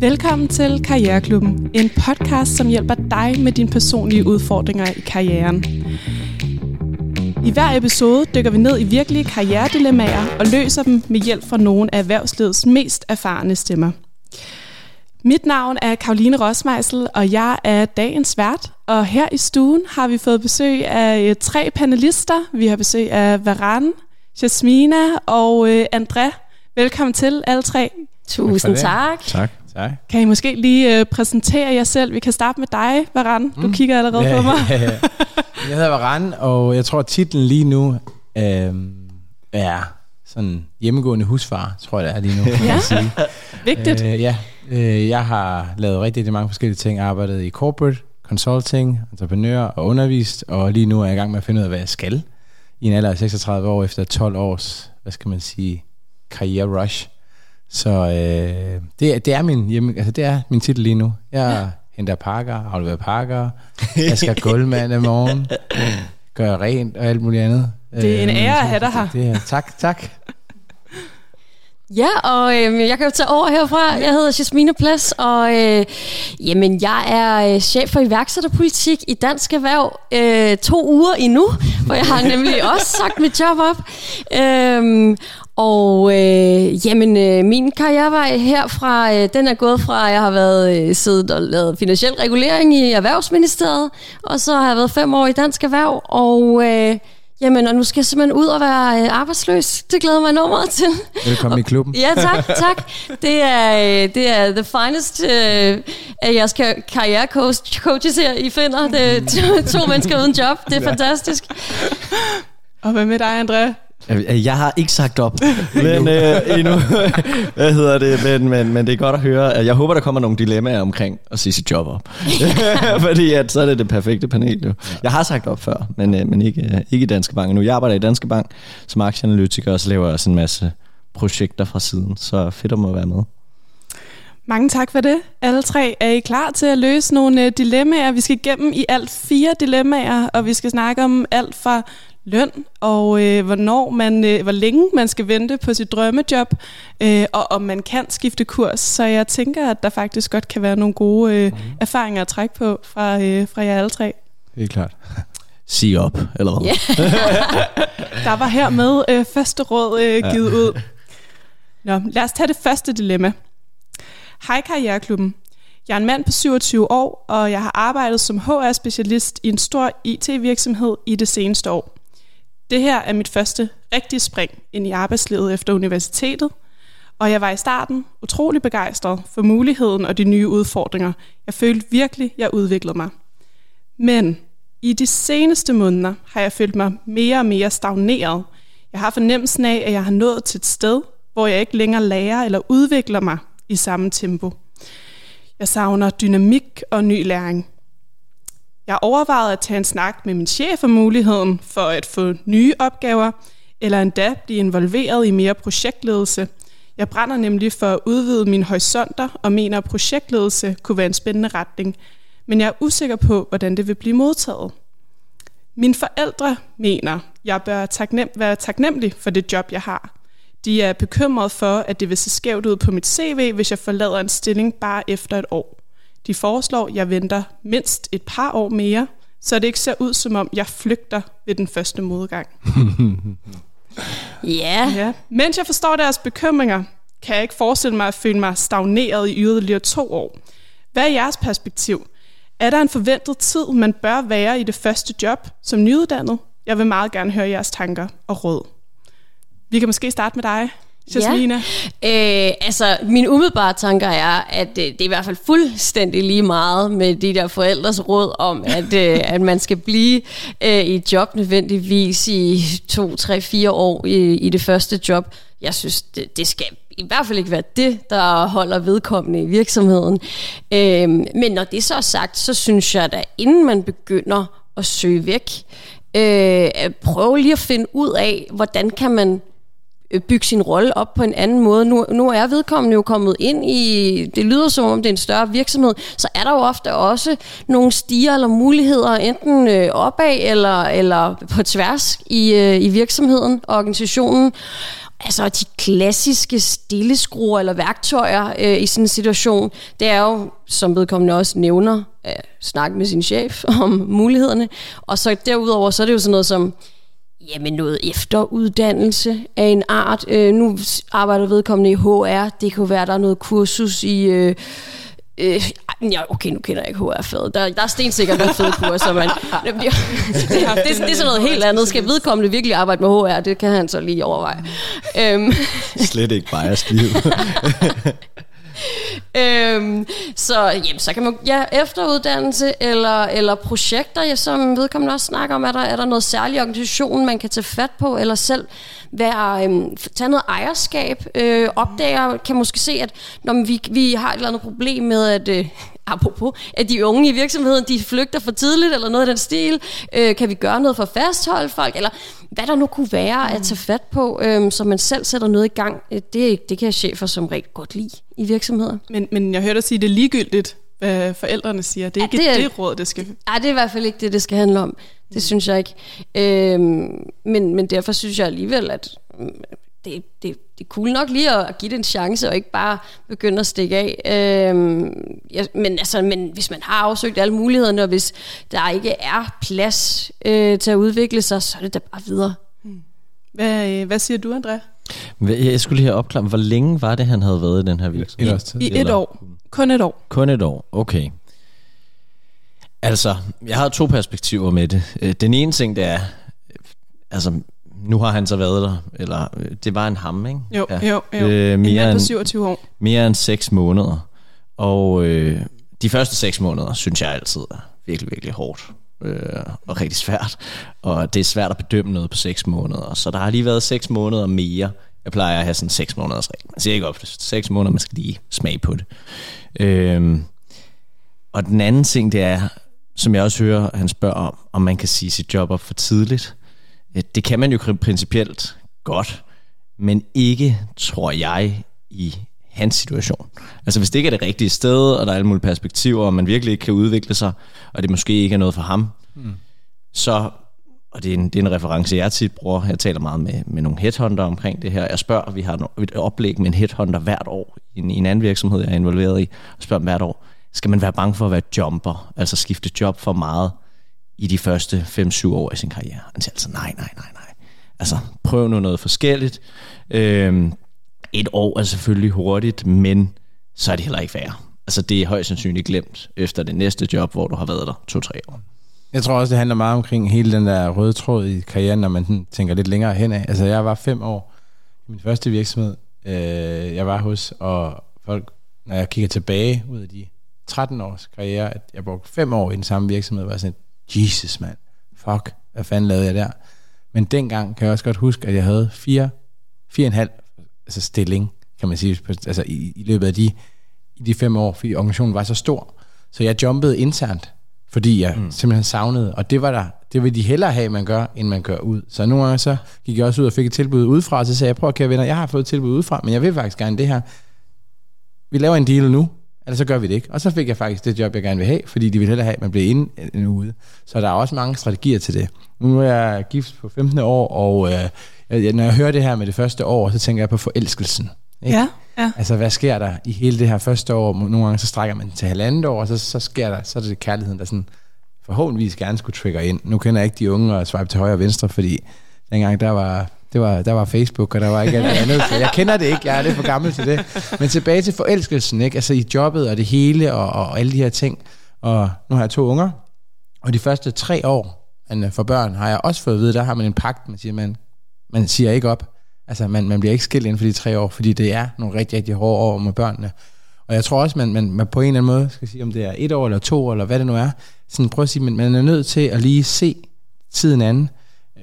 Velkommen til Karriereklubben, en podcast, som hjælper dig med dine personlige udfordringer i karrieren. I hver episode dykker vi ned i virkelige karrieredilemmaer og løser dem med hjælp fra nogle af erhvervslivets mest erfarne stemmer. Mit navn er Karoline Rosmeisel, og jeg er dagens vært. Og her i stuen har vi fået besøg af øh, tre panelister. Vi har besøg af Varan, Jasmina og øh, André. Velkommen til alle tre. Tusind tak. Tak. Tak. Kan I måske lige øh, præsentere jer selv? Vi kan starte med dig, Varan. Du mm. kigger allerede ja, på mig. Ja, ja. Jeg hedder Varan, og jeg tror, titlen lige nu øh, er sådan hjemmegående husfar, tror jeg det er lige nu. kan Ja. sige. Vigtigt. Øh, ja, øh, jeg har lavet rigtig, rigtig mange forskellige ting. Arbejdet i corporate, consulting, entreprenør og undervist, og lige nu er jeg i gang med at finde ud af, hvad jeg skal i en alder af 36 år efter 12 års, hvad skal man sige, karriere rush. Så øh, det, er- det er min hjemme, altså det er min titel lige nu. Jeg ja. henter pakker, afleverer pakker, jeg skal gulv mandag morgen, gør rent og alt muligt andet. Det er en Øh, ære at have dig her. Det, det er, tak, tak. Ja, og øh, jeg kan jo tage over herfra. Jeg hedder Jasmine Plads, og øh, jamen, jeg er øh, chef for iværksætterpolitik i Dansk Erhverv øh, to uger endnu, hvor jeg har nemlig også sagt mit job op. Øhm, og øh, jamen, øh, min karrierevej herfra, øh, den er gået fra, at jeg har været øh, siddet og lavet finansiel regulering i Erhvervsministeriet, og så har jeg været fem år i Dansk Erhverv, og øh, jamen, og nu skal jeg simpelthen ud og være øh, arbejdsløs. Det glæder jeg mig enormt meget til. Velkommen i klubben. Ja, tak, tak. Det er, øh, det er the finest øh, af jeres kar- karrierecoach coaches her, I finder. Det er to, to mennesker uden job. Det er fantastisk. Og hvad med dig, André? Øh, Jeg har ikke sagt op, men øh, endnu. Hvad hedder det? Men, men, men det er godt at høre. Jeg håber, der kommer nogle dilemmaer omkring at sige sit job op. Fordi at, så er det det perfekte panel. Jo. Jeg har sagt op før, men, øh, men ikke, øh, ikke i Danske Bank nu. Jeg arbejder i Danske Bank som aktieanalytiker, og så laver jeg også en masse projekter fra siden. Så fedt at må være med. Mange tak for det. Alle tre er I klar til at løse nogle øh, dilemmaer. Vi skal igennem i alt fire dilemmaer, og vi skal snakke om alt fra løn og øh, hvornår man, øh, hvor længe man skal vente på sit drømmejob, øh, og om man kan skifte kurs. Så jeg tænker, at der faktisk godt kan være nogle gode øh, erfaringer at trække på fra, øh, fra jer alle tre. Det er klart. Sig op, eller hvad? Ja. Der var hermed øh, første råd øh, givet ud. Nå, lad os tage det første dilemma. Hej Karriereklubben. Jeg er en mand på 27 år, og jeg har arbejdet som HR-specialist i en stor IT-virksomhed i det seneste år. Det her er mit første rigtige spring ind i arbejdslivet efter universitetet, og jeg var i starten utrolig begejstret for muligheden og de nye udfordringer. Jeg følte virkelig, jeg udviklede mig. Men i de seneste måneder har jeg følt mig mere og mere stagneret. Jeg har fornemmelsen af, at jeg har nået til et sted, hvor jeg ikke længere lærer eller udvikler mig i samme tempo. Jeg savner dynamik og ny læring. Jeg overvejede at tage en snak med min chef om muligheden for at få nye opgaver, eller endda blive involveret i mere projektledelse. Jeg brænder nemlig for at udvide mine horisonter og mener, at projektledelse kunne være en spændende retning, men jeg er usikker på, hvordan det vil blive modtaget. Mine forældre mener, jeg bør taknem- være taknemmelig for det job, jeg har. De er bekymrede for, at det vil se skævt ud på mit CV, hvis jeg forlader en stilling bare efter et år. De foreslår, at jeg venter mindst et par år mere, så det ikke ser ud som om, jeg flygter ved den første modgang. Ja, Ja. Mens jeg forstår deres bekymringer, kan jeg ikke forestille mig at føle mig stagneret i yderligere to år. Hvad er jeres perspektiv? Er der en forventet tid, man bør være i det første job som nyuddannet? Jeg vil meget gerne høre jeres tanker og råd. Vi kan måske starte med dig, Jasmina. Øh, altså, mine umiddelbare tanker er, at øh, det er i hvert fald fuldstændig lige meget med de der forældres råd om, at, øh, at man skal blive øh, i job nødvendigvis i to, tre, fire år i, i det første job. Jeg synes, det, det skal i hvert fald ikke være det, der holder vedkommende i virksomheden. Øh, men når det så er sagt, så synes jeg da, inden man begynder at søge væk, øh, prøve lige at finde ud af, hvordan kan man Øh, bygge sin rolle op på en anden måde. Nu, nu er vedkommende jo kommet ind i, det lyder som om det er en større virksomhed, så er der jo ofte også nogle stiger eller muligheder, enten øh, opad eller, eller på tværs i, øh, i virksomheden og organisationen. altså de klassiske stilleskruer eller værktøjer øh, i sådan en situation, det er jo, som vedkommende også nævner, at snakke med sin chef om mulighederne. Og så derudover, så er det jo sådan noget som, jamen noget efteruddannelse af en art. Øh, nu arbejder vedkommende i HR, det kunne være, der er noget kursus i... Øh, Øh, ja, okay, nu kender jeg ikke HR-faget. Der, der er stensikkert nogle fede kurser, men det, det, det, det, er sådan noget helt andet. Skal vedkommende virkelig arbejde med HR? Det kan han så lige overveje. Øhm. Slet ikke biased liv. øhm, så, jamen, så kan man, ja, efteruddannelse eller, eller projekter, ja, som vedkommende også snakker om, er der, er der noget særlig organisation, man kan tage fat på, eller selv være, øhm, tage noget ejerskab, øh, opdager, kan måske se, at når vi, vi har et eller andet problem med, at, øh, apropos, at de unge i virksomheden, de flygter for tidligt, eller noget af den stil, øh, kan vi gøre noget for at fastholde folk, eller hvad der nu kunne være at tage fat på, øh, så man selv sætter noget i gang, øh, det, det kan chefer som regel godt lide i virksomheder. Men, men jeg hørte dig sige, det er ligegyldigt, hvad forældrene siger. Det er ja, ikke det, er, det råd, det skal... Nej, det er i hvert fald ikke det, det skal handle om. Det synes jeg ikke. Øhm, men, men derfor synes jeg alligevel, at mm, det, det, det er cool nok lige at, give det en chance, og ikke bare begynde at stikke af. Øhm, ja, men, altså, men hvis man har afsøgt alle mulighederne, og hvis der ikke er plads øh, til at udvikle sig, så er det da bare videre. Hmm. Hvad, øh, hvad siger du, André? Jeg skulle lige have opklaret, hvor længe var det, han havde været i den her virksomhed? I, I et år. Kun et år. Kun et år, okay. Altså, jeg har to perspektiver med det. Øh, den ene ting, det er, altså, nu har han så været der, eller øh, det var en ham, ikke? Jo, ja. jo, jo. Øh, mere en mand på 27 år. Mere end 6 måneder. Og øh, de første 6 måneder, synes jeg altid er virkelig, virkelig hårdt øh, og rigtig svært. Og det er svært at bedømme noget på 6 måneder. Så der har lige været 6 måneder mere. Jeg plejer at have sådan 6 måneders regel. Man siger ikke ofte 6 måneder, man skal lige smage på det. Øh, og den anden ting, det er, som jeg også hører, han spørger om, om man kan sige sit job op for tidligt. Øh, det kan man jo principielt godt, men ikke, tror jeg, i hans situation. Altså hvis det ikke er det rigtige sted, og der er alle mulige perspektiver, og man virkelig ikke kan udvikle sig, og det måske ikke er noget for ham, mm. så, og det er, en, det er en reference, jeg tit bruger, jeg taler meget med, med nogle headhunter omkring det her, jeg spørger, vi har et oplæg med en headhunter hvert år, i en, i en anden virksomhed, jeg er involveret i, og spørger dem hvert år, skal man være bange for at være jumper, altså skifte job for meget i de første 5-7 år i sin karriere? Han siger altså, nej, nej, nej, nej. Altså, prøv nu noget forskelligt. Øhm, et år er selvfølgelig hurtigt, men så er det heller ikke værre. Altså, det er højst sandsynligt glemt efter det næste job, hvor du har været der 2-3 år. Jeg tror også, det handler meget omkring hele den der røde tråd i karrieren, når man tænker lidt længere hen af. Altså, jeg var fem år i min første virksomhed, øh, jeg var hos, og folk, når jeg kigger tilbage ud af de 13 års karriere, at jeg brugte 5 år i den samme virksomhed, var sådan, Jesus mand, fuck, hvad fanden lavede jeg der? Men dengang kan jeg også godt huske, at jeg havde 4, 4,5 altså stilling, kan man sige, altså i, i løbet af de, i de fem år, fordi organisationen var så stor. Så jeg jumpede internt, fordi jeg mm. simpelthen savnede, og det var der, det vil de hellere have, man gør, end man gør ud. Så nogle gange så gik jeg også ud og fik et tilbud udefra, og så sagde jeg, prøv at kære venner, jeg har fået et tilbud udefra, men jeg vil faktisk gerne det her. Vi laver en deal nu, eller så gør vi det ikke. Og så fik jeg faktisk det job, jeg gerne vil have, fordi de ville hellere have, at man blev inde end ude. Så der er også mange strategier til det. Nu er jeg gift på 15. år, og øh, når jeg hører det her med det første år, så tænker jeg på forelskelsen. Ikke? Ja, ja. Altså, hvad sker der i hele det her første år? Nogle gange så strækker man til halvandet år, og så, så sker der, så er det kærligheden, der sådan forhåbentligvis gerne skulle trigger ind. Nu kender jeg ikke de unge og swipe til højre og venstre, fordi dengang der var det var, der var Facebook, og der var ikke alt andet. Så jeg kender det ikke, jeg er lidt for gammel til det. Men tilbage til forelskelsen, ikke? Altså i jobbet og det hele, og, og alle de her ting. Og nu har jeg to unger, og de første tre år for børn har jeg også fået at vide, der har man en pagt, man siger, man, man siger ikke op. Altså man, man bliver ikke skilt inden for de tre år, fordi det er nogle rigtig, rigtig hårde år med børnene. Og jeg tror også, man, man, man på en eller anden måde skal sige, om det er et år eller to år, eller hvad det nu er, sådan prøv at sige, men man er nødt til at lige se tiden anden,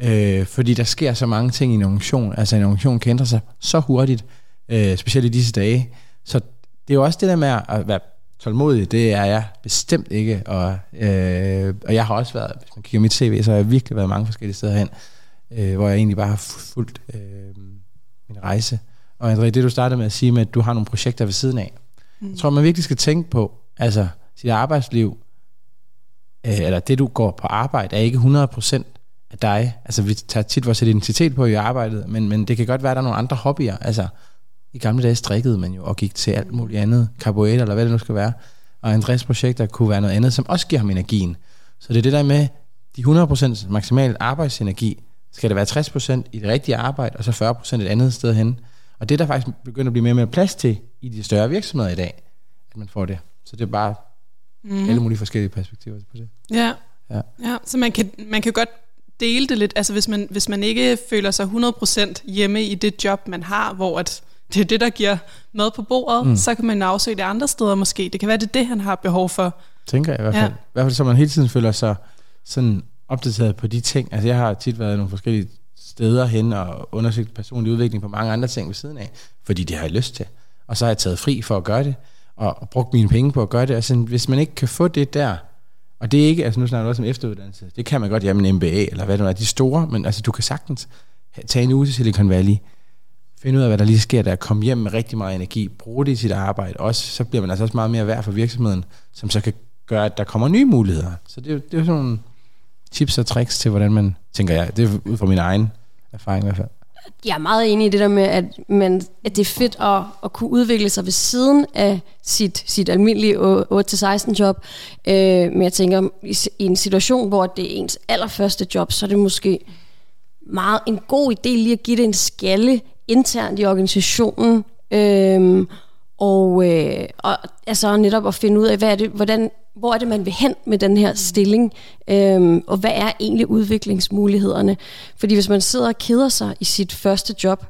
Øh, fordi der sker så mange ting i en organisation. Altså en organisation kan ændre sig så hurtigt, øh, specielt i disse dage. Så det er jo også det der med at være tålmodig, det er jeg bestemt ikke. Og, øh, og jeg har også været, hvis man kigger mit CV, så har jeg virkelig været mange forskellige steder hen, øh, hvor jeg egentlig bare har fulgt øh, min rejse. Og André, det du startede med at sige med, at du har nogle projekter ved siden af. Mm. Jeg tror, man virkelig skal tænke på, altså sit arbejdsliv, øh, eller det du går på arbejde, er ikke 100% af dig. Altså, vi tager tit vores identitet på i arbejdet, men, men det kan godt være, at der er nogle andre hobbyer. Altså, i gamle dage strikkede man jo og gik til alt muligt andet, carbohydrater eller hvad det nu skal være. Og Andres projekter kunne være noget andet, som også giver ham energien. Så det er det der med, de 100% maksimal arbejdsenergi, skal det være 60% i det rigtige arbejde, og så 40% et andet sted hen. Og det er der faktisk begyndt at blive mere og mere plads til i de større virksomheder i dag, at man får det. Så det er bare mm. alle mulige forskellige perspektiver på det. Ja. Ja. ja. Så man kan, man kan godt dele det lidt, altså hvis man, hvis man ikke føler sig 100% hjemme i det job, man har, hvor at det er det, der giver mad på bordet, mm. så kan man afsøge det andre steder måske. Det kan være, det er det, han har behov for. Tænker jeg i hvert fald. Ja. I hvert fald, så man hele tiden føler sig sådan opdateret på de ting. Altså jeg har tit været i nogle forskellige steder hen og undersøgt personlig udvikling på mange andre ting ved siden af, fordi det har jeg lyst til. Og så har jeg taget fri for at gøre det, og, og brugt mine penge på at gøre det. Altså hvis man ikke kan få det der, og det er ikke, altså nu snakker du også om efteruddannelse, det kan man godt, jamen en MBA eller hvad det nu er, de store, men altså du kan sagtens tage en uge til Silicon Valley, finde ud af, hvad der lige sker der, komme hjem med rigtig meget energi, bruge det i sit arbejde, også, så bliver man altså også meget mere værd for virksomheden, som så kan gøre, at der kommer nye muligheder. Så det, er det er sådan nogle tips og tricks til, hvordan man, tænker jeg, det er ud fra min egen erfaring i hvert fald. Jeg er meget enig i det der med, at, man, at det er fedt at, at kunne udvikle sig ved siden af sit, sit almindelige 8-16 job. Øh, men jeg tænker, i, i en situation, hvor det er ens allerførste job, så er det måske meget en god idé lige at give det en skalle internt i organisationen. Øh, og, øh, og altså netop at finde ud af, hvad er det, hvordan hvor er det, man vil hen med den her stilling, øhm, og hvad er egentlig udviklingsmulighederne? Fordi hvis man sidder og keder sig i sit første job,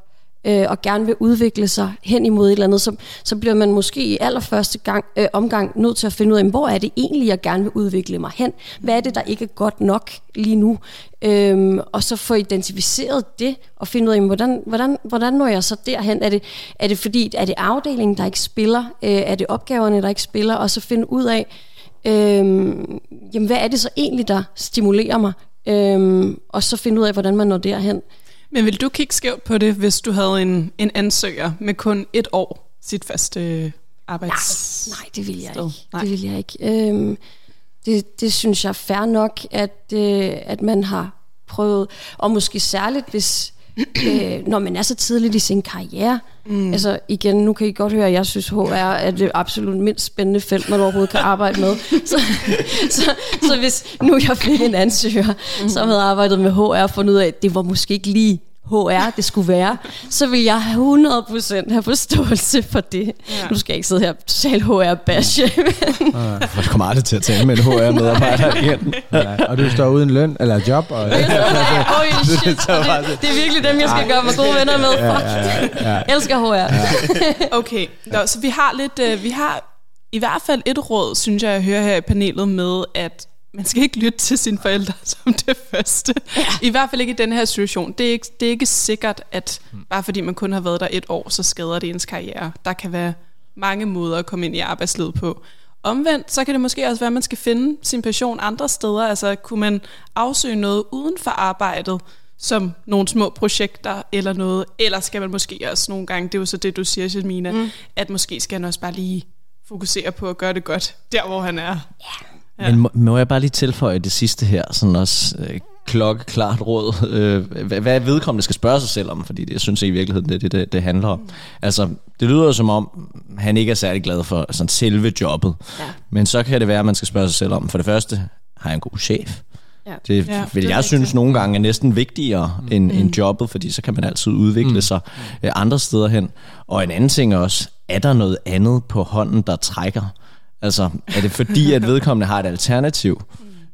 øh, og gerne vil udvikle sig hen imod et eller andet, så, så bliver man måske i allerførste gang, øh, omgang nødt til at finde ud af, hvor er det egentlig, jeg gerne vil udvikle mig hen? Hvad er det, der ikke er godt nok lige nu? Øhm, og så få identificeret det, og finde ud af, hvordan, hvordan, hvordan når jeg så derhen? Er det, er det fordi, er det afdelingen, der ikke spiller? Øh, er det opgaverne, der ikke spiller? Og så finde ud af, øhm, jamen hvad er det så egentlig, der stimulerer mig? Øhm, og så finde ud af, hvordan man når derhen. Men vil du kigge skævt på det, hvis du havde en, en ansøger med kun et år sit første arbejds... Nej, nej det vil jeg sted. ikke. Nej. Det vil jeg ikke. Øhm, det, det synes jeg er fair nok, at, øh, at man har prøvet, og måske særligt, hvis øh, når man er så tidligt i sin karriere. Mm. Altså igen, nu kan I godt høre, at jeg synes, HR er det absolut mindst spændende felt, man overhovedet kan arbejde med. Så, så, så hvis nu jeg fik en ansøger, mm. som havde arbejdet med HR, fundet ud af, at det var måske ikke lige HR det skulle være, så vil jeg 100% have forståelse for det. Ja. Nu skal jeg ikke sidde her og totalt HR-bashe. Jeg kommer aldrig til at tale med en HR-medarbejder igen. Ja, og du står uden løn eller job. Og, oh, shit. det, det er virkelig dem, jeg skal gøre mig gode venner med. Ja, ja, ja. Jeg elsker HR. Ja. Okay, Nå, så vi har lidt, uh, vi har i hvert fald et råd, synes jeg, jeg hører her i panelet med, at man skal ikke lytte til sine forældre som det første. Ja. I hvert fald ikke i den her situation. Det er ikke, det er ikke sikkert, at bare fordi man kun har været der et år, så skader det ens karriere. Der kan være mange måder at komme ind i arbejdslivet på. Omvendt, så kan det måske også være, at man skal finde sin passion andre steder. Altså, kunne man afsøge noget uden for arbejdet, som nogle små projekter eller noget, eller skal man måske også nogle gange, det er jo så det, du siger, Jasmina, mm. at måske skal han også bare lige fokusere på at gøre det godt, der hvor han er. Ja. Ja. Men må, må jeg bare lige tilføje det sidste her, sådan også øh, klokkeklart råd, øh, hvad, hvad vedkommende skal spørge sig selv om, fordi det, jeg synes i virkeligheden, det er det, det, det handler om. Mm. Altså, det lyder som om, han ikke er særlig glad for sådan selve jobbet, ja. men så kan det være, at man skal spørge sig selv om, for det første, har jeg en god chef? Ja. Det ja, vil det jeg synes nogle gange er næsten vigtigere mm. end, mm. end jobbet, fordi så kan man altid udvikle mm. sig øh, andre steder hen. Og en anden ting også, er der noget andet på hånden, der trækker? Altså, er det fordi, at vedkommende har et alternativ?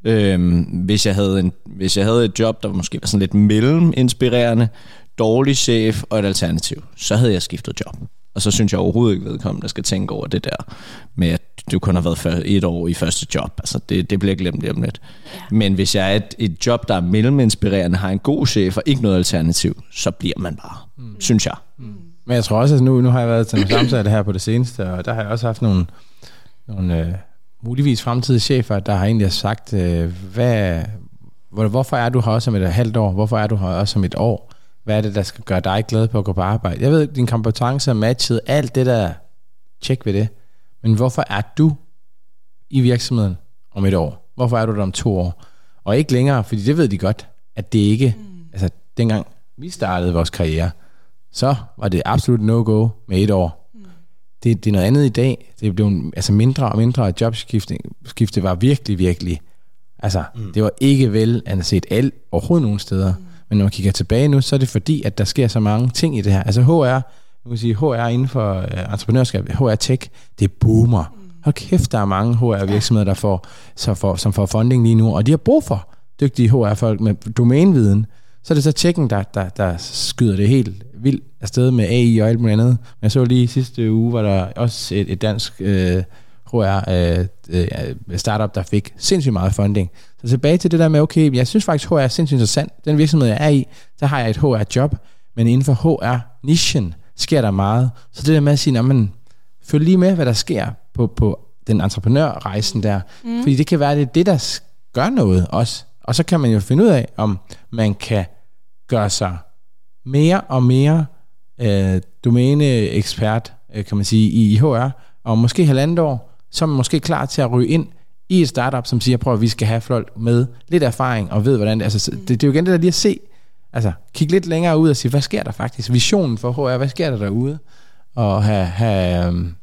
Øhm, hvis, jeg havde en, hvis jeg havde et job, der måske var sådan lidt melleminspirerende, dårlig chef og et alternativ, så havde jeg skiftet job. Og så synes jeg overhovedet ikke, vedkommende skal tænke over det der med, at du kun har været et år i første job. Altså, det, det bliver glemt lige om lidt. Ja. Men hvis jeg er et, et job, der er melleminspirerende, har en god chef og ikke noget alternativ, så bliver man bare, mm. synes jeg. Mm. Men jeg tror også, at nu, nu har jeg været til nogle samtaler her på det seneste, og der har jeg også haft nogle nogle øh, muligvis fremtidige chefer, der har egentlig sagt, øh, hvad, hvor, hvorfor er du her også om et halvt år? Hvorfor er du her også om et år? Hvad er det, der skal gøre dig glad på at gå på arbejde? Jeg ved, din kompetence er matchet, alt det der, tjek ved det. Men hvorfor er du i virksomheden om et år? Hvorfor er du der om to år? Og ikke længere, fordi det ved de godt. at det ikke, mm. altså dengang vi startede vores karriere, så var det absolut no-go med et år. Det, det er noget andet i dag. Det blev altså mindre og mindre jobskifte skifte var virkelig, virkelig, altså mm. det var ikke vel anset alt overhovedet nogen steder. Mm. Men når man kigger tilbage nu, så er det fordi, at der sker så mange ting i det her. Altså HR, nu kan sige, HR inden for uh, entreprenørskab, HR Tech, det boomer. Mm. Hold kæft, der er mange HR-virksomheder, der får, så får, som får funding lige nu, og de har brug for dygtige HR-folk med domæneviden. Så er det så tjekken, der, der, der skyder det helt vildt afsted med AI og alt muligt andet. Men jeg så lige sidste uge, var der også et, et dansk øh, HR øh, øh, startup, der fik sindssygt meget funding. Så tilbage til det der med, okay, jeg synes faktisk, HR er sindssygt interessant. Den virksomhed, jeg er i, der har jeg et HR-job, men inden for HR-nichen sker der meget. Så det der med at sige, man følg lige med, hvad der sker på, på den entreprenørrejsen der. Mm. Fordi det kan være, det er det, der gør noget også. Og så kan man jo finde ud af, om man kan gøre sig mere og mere øh, domæneekspert, øh, kan man sige, i, HR, og måske halvandet år, så er man måske klar til at ryge ind i et startup, som siger, prøv at vi skal have folk med lidt erfaring og ved, hvordan det altså, det, det er jo igen det der lige at se, altså kigge lidt længere ud og sige, hvad sker der faktisk? Visionen for HR, hvad sker der derude? Og have, have um,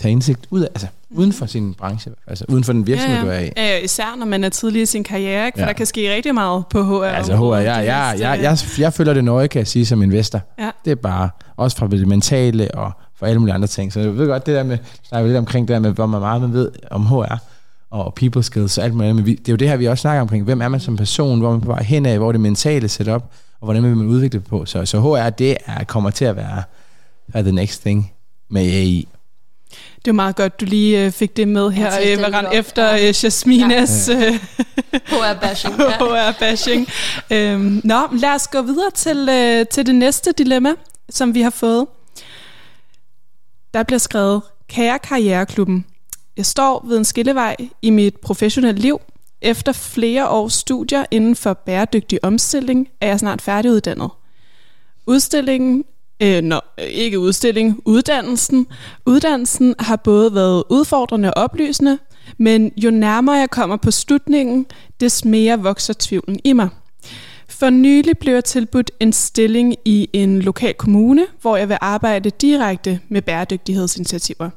tage indsigt ud af, altså uden for sin branche, altså uden for den virksomhed, ja, ja. du er i. Ja, især når man er tidlig i sin karriere, ikke? for ja. der kan ske rigtig meget på HR. Altså HR, jeg, jeg, jeg, jeg, jeg, jeg føler det nøje, kan jeg sige, som investor. Ja. Det er bare, også fra det mentale og for alle mulige andre ting. Så jeg ved godt, det der med, snakker lidt omkring det der med, hvor man meget man ved om HR og people skills og alt muligt Men vi, det er jo det her, vi også snakker omkring. Hvem er man som person? Hvor man på vej hen af? Hvor er det mentale setup? Og hvordan vil man udvikle det på? Så, så HR, det er, kommer til at være the next thing med AI. Det er meget godt, du lige øh, fik det med her, Eva, øh, efter øh, Jasmines ja. HR-bashing. Ja. HR-bashing. øhm, nå, lad os gå videre til, øh, til det næste dilemma, som vi har fået. Der bliver skrevet, kære karriereklubben, jeg står ved en skillevej i mit professionelle liv. Efter flere års studier inden for bæredygtig omstilling er jeg snart færdiguddannet. Udstillingen Øh, nå, ikke udstilling, uddannelsen. Uddannelsen har både været udfordrende og oplysende, men jo nærmere jeg kommer på slutningen, des mere vokser tvivlen i mig. For nylig blev jeg tilbudt en stilling i en lokal kommune, hvor jeg vil arbejde direkte med bæredygtighedsinitiativer.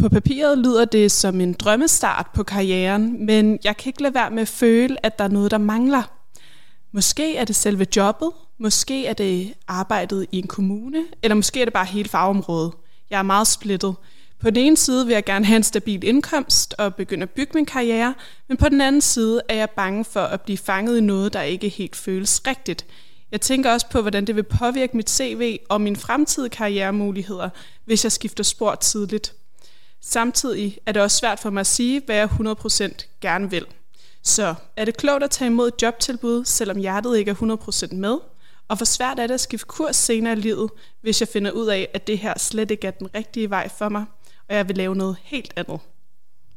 På papiret lyder det som en drømmestart på karrieren, men jeg kan ikke lade være med at føle, at der er noget, der mangler. Måske er det selve jobbet, måske er det arbejdet i en kommune, eller måske er det bare hele fagområdet. Jeg er meget splittet. På den ene side vil jeg gerne have en stabil indkomst og begynde at bygge min karriere, men på den anden side er jeg bange for at blive fanget i noget, der ikke helt føles rigtigt. Jeg tænker også på, hvordan det vil påvirke mit CV og mine fremtidige karrieremuligheder, hvis jeg skifter spor tidligt. Samtidig er det også svært for mig at sige, hvad jeg 100% gerne vil. Så er det klogt at tage imod et jobtilbud, selvom hjertet ikke er 100% med? Og hvor svært er det at skifte kurs senere i livet, hvis jeg finder ud af, at det her slet ikke er den rigtige vej for mig, og jeg vil lave noget helt andet?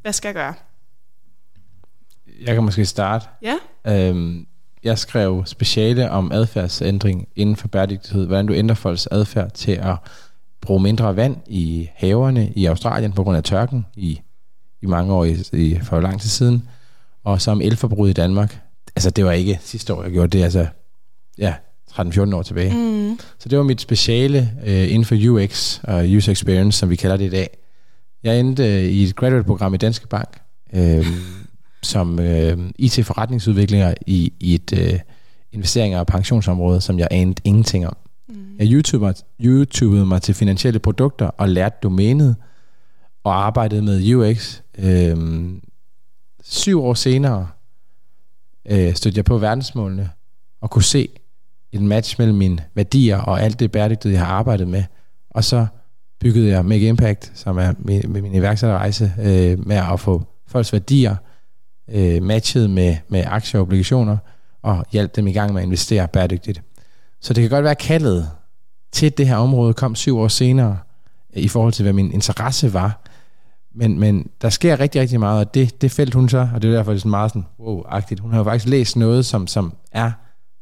Hvad skal jeg gøre? Jeg kan måske starte. Ja. Øhm, jeg skrev speciale om adfærdsændring inden for bæredygtighed, hvordan du ændrer folks adfærd til at bruge mindre vand i haverne i Australien på grund af tørken i, i mange år i, i, for lang tid siden og som elforbrug i Danmark. Altså, det var ikke sidste år, jeg gjorde det, altså, ja, 13-14 år tilbage. Mm. Så det var mit speciale øh, inden for UX og User Experience, som vi kalder det i dag. Jeg endte øh, i et graduate-program i Danske Bank, øh, som øh, IT-forretningsudviklinger i, i et øh, investeringer- og pensionsområde, som jeg anede ingenting om. Mm. Jeg YouTubede, YouTubede mig til finansielle produkter og lærte domænet, og arbejdede med UX øh, syv år senere øh, stødte jeg på verdensmålene og kunne se en match mellem mine værdier og alt det bæredygtighed, jeg har arbejdet med. Og så byggede jeg Make Impact, som er med, med min iværksætterrejse, øh, med at få folks værdier øh, matchet med, med aktier og obligationer, og hjælpe dem i gang med at investere bæredygtigt. Så det kan godt være kaldet til det her område kom syv år senere, øh, i forhold til hvad min interesse var, men, men der sker rigtig, rigtig meget, og det, det felt hun så, og det er derfor, det er sådan meget sådan, wow-agtigt. Hun har jo faktisk læst noget, som, som er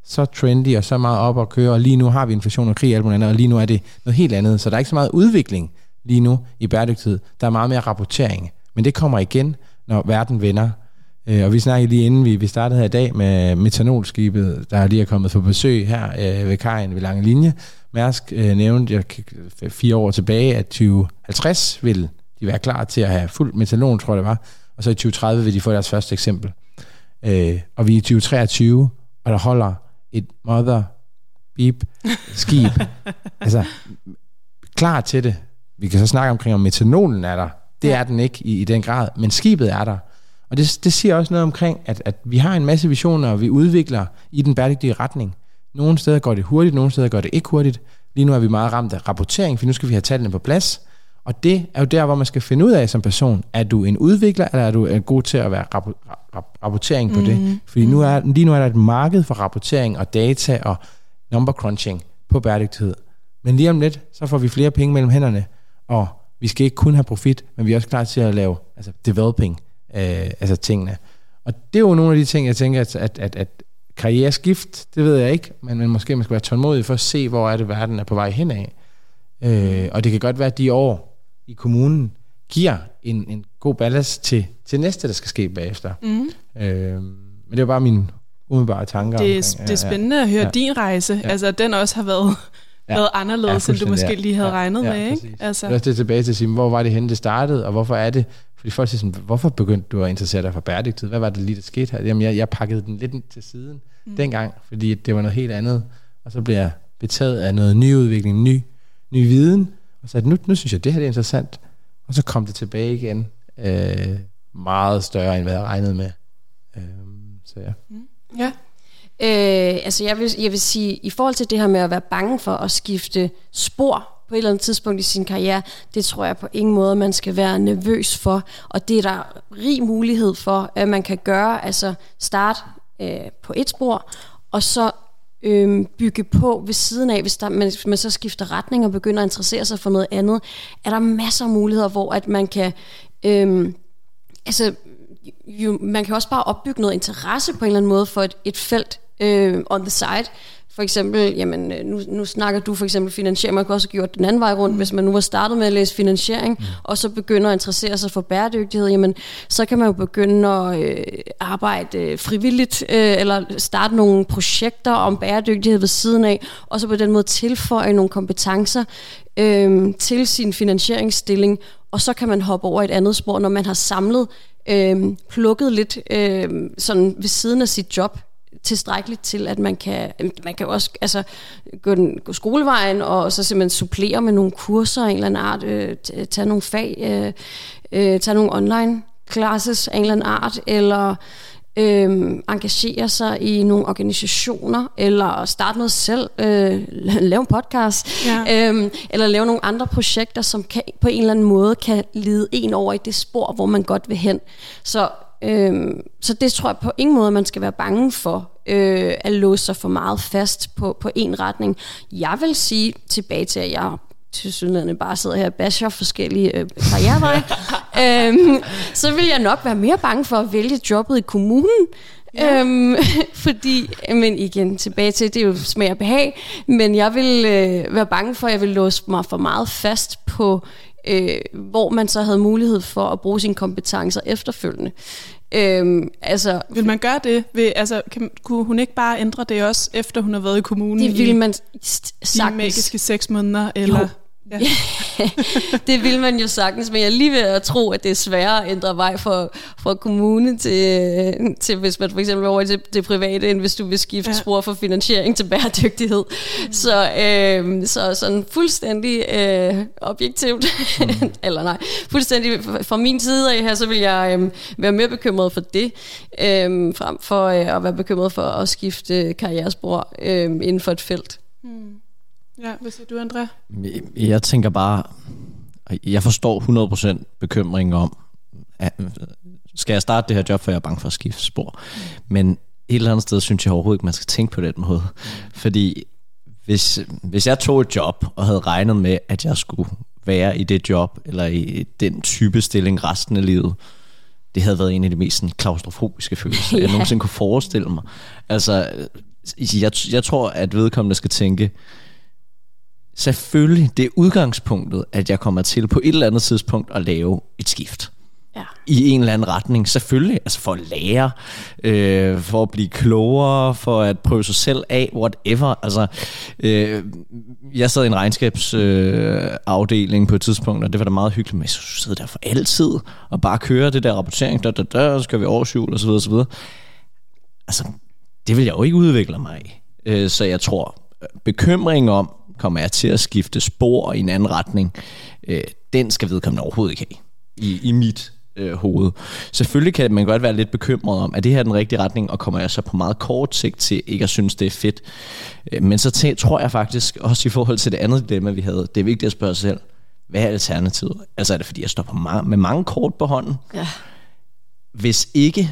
så trendy og så meget op at køre, og lige nu har vi inflation og krig og alt muligt andet, og lige nu er det noget helt andet. Så der er ikke så meget udvikling lige nu i bæredygtighed. Der er meget mere rapportering. Men det kommer igen, når verden vender. Øh, og vi snakkede lige inden vi, vi startede her i dag med metanolskibet, der lige er kommet på besøg her øh, ved kajen ved Lange Linje. Mærsk øh, nævnte jeg, fire år tilbage, at 2050 vil de være klar til at have fuld metanol, tror jeg det var. Og så i 2030 vil de få deres første eksempel. Øh, og vi er i 2023, og der holder et mother beep skib. altså, klar til det. Vi kan så snakke omkring, om metanolen er der. Det er den ikke i, i den grad, men skibet er der. Og det, det siger også noget omkring, at, at vi har en masse visioner, og vi udvikler i den bæredygtige retning. Nogle steder går det hurtigt, nogle steder går det ikke hurtigt. Lige nu er vi meget ramt af rapportering, for nu skal vi have tallene på plads. Og det er jo der, hvor man skal finde ud af som person, er du en udvikler, eller er du god til at være rap- rap- rapportering på mm. det? Fordi nu er, lige nu er der et marked for rapportering og data og number crunching på bæredygtighed. Men lige om lidt, så får vi flere penge mellem hænderne, og vi skal ikke kun have profit, men vi er også klar til at lave altså developing, øh, altså tingene. Og det er jo nogle af de ting, jeg tænker, at, at, at, at karriereskift, det ved jeg ikke, men, men måske man skal være tålmodig for at se, hvor er det, verden er på vej hen af. Øh, og det kan godt være, at de år i kommunen giver en, en god ballast til, til næste, der skal ske bagefter. Mm. Øh, men det er bare min umiddelbare tanker. Det er, omkring, det er spændende ja, at høre ja. din rejse. Ja. Altså, den også har været, ja. været anderledes, ja, end du måske ja. lige havde ja, regnet ja, med. Ikke? Altså. Det er det tilbage til at sige, hvor var det henne, det startede, og hvorfor er det? Fordi folk siger sådan, hvorfor begyndte du at interessere dig for bæredygtighed? Hvad var det lige, der skete her? Jamen, jeg, jeg pakkede den lidt til siden mm. dengang, fordi det var noget helt andet. Og så blev jeg betaget af noget nyudvikling, ny, ny viden, og så nu, nu synes jeg, det her er interessant. Og så kom det tilbage igen, øh, meget større, end hvad jeg regnede med. Øh, så ja. Mm. Ja. Øh, altså jeg vil, jeg vil sige, i forhold til det her med at være bange for at skifte spor på et eller andet tidspunkt i sin karriere, det tror jeg på ingen måde, man skal være nervøs for. Og det er der rig mulighed for, at man kan gøre, altså starte øh, på et spor, og så øh, bygge på ved siden af, hvis, der, man, man så skifter retning og begynder at interessere sig for noget andet, er der masser af muligheder, hvor at man kan... Øh, altså, jo, man kan også bare opbygge noget interesse på en eller anden måde for et, et felt øh, on the side, for eksempel, jamen, øh, nu, nu snakker du for eksempel finansiering, man kan også have gjort den anden vej rundt, mm. hvis man nu har startet med at læse finansiering, mm. og så begynder at interessere sig for bæredygtighed, jamen, så kan man jo begynde at øh, arbejde øh, frivilligt, øh, eller starte nogle projekter om bæredygtighed ved siden af, og så på den måde tilføje nogle kompetencer øh, til sin finansieringsstilling, og så kan man hoppe over et andet spor, når man har samlet, øh, plukket lidt øh, sådan ved siden af sit job, tilstrækkeligt til, at man kan, man kan også altså, gå, den, gå skolevejen og så simpelthen supplere med nogle kurser af en eller anden art, øh, tage nogle fag, øh, øh, tage nogle online classes af en eller anden art, eller øh, engagere sig i nogle organisationer, eller starte noget selv, øh, lave en podcast, ja. øh, eller lave nogle andre projekter, som kan, på en eller anden måde kan lede en over i det spor, hvor man godt vil hen. Så Øhm, så det tror jeg på ingen måde, man skal være bange for, øh, at låse sig for meget fast på, på en retning. Jeg vil sige tilbage til, at jeg til synligheden bare sidder her og basher forskellige øh, karriereveje, øhm, så vil jeg nok være mere bange for at vælge jobbet i kommunen, Ja. Øhm, fordi, men igen, tilbage til, det er jo smag og behag, men jeg vil øh, være bange for, at jeg vil låse mig for meget fast på, øh, hvor man så havde mulighed for at bruge sine kompetencer efterfølgende. Øhm, altså, vil man gøre det? Vil, altså, kan, kunne hun ikke bare ændre det også, efter hun har været i kommunen det vil man sagtens. de magiske seks måneder? Eller? Jo, Ja. det vil man jo sagtens, men jeg er lige ved at tro, at det er sværere at ændre vej fra, fra kommune til, til, hvis man for eksempel over til det private, end hvis du vil skifte ja. spor fra finansiering til bæredygtighed. Mm. Så, øh, så sådan fuldstændig øh, objektivt, mm. eller nej, fuldstændig fra min side af her, så vil jeg øh, være mere bekymret for det, øh, frem for øh, at være bekymret for at skifte karrierespor øh, inden for et felt. Mm. Ja, hvad siger du, André? Jeg tænker bare, jeg forstår 100% bekymringen om, at, skal jeg starte det her job, for jeg er bange for at skifte spor. Men et eller andet sted synes jeg overhovedet ikke, man skal tænke på den måde. Fordi hvis, hvis jeg tog et job og havde regnet med, at jeg skulle være i det job, eller i den type stilling resten af livet, det havde været en af de mest sådan, klaustrofobiske følelser, ja. jeg nogensinde kunne forestille mig. Altså, jeg, jeg tror, at vedkommende skal tænke, selvfølgelig, det er udgangspunktet, at jeg kommer til på et eller andet tidspunkt at lave et skift. Ja. i en eller anden retning. Selvfølgelig, altså for at lære, øh, for at blive klogere, for at prøve sig selv af, whatever. Altså, øh, jeg sad i en regnskabsafdeling øh, på et tidspunkt, og det var da meget hyggeligt med, at sidde der for altid og bare køre det der rapportering, der, der, der, så skal vi årsjul så videre. Altså, det vil jeg jo ikke udvikle mig i. Øh, så jeg tror, bekymringen om, kommer jeg til at skifte spor i en anden retning, øh, den skal vedkommende overhovedet ikke have i, i mit øh, hoved. Selvfølgelig kan man godt være lidt bekymret om, er det her den rigtige retning, og kommer jeg så på meget kort sigt til ikke at synes, det er fedt. Øh, men så tæ- tror jeg faktisk, også i forhold til det andet dilemma, vi havde, det er vigtigt at spørge sig selv, hvad er alternativet? Altså er det fordi, jeg står på ma- med mange kort på hånden? Ja. Hvis ikke,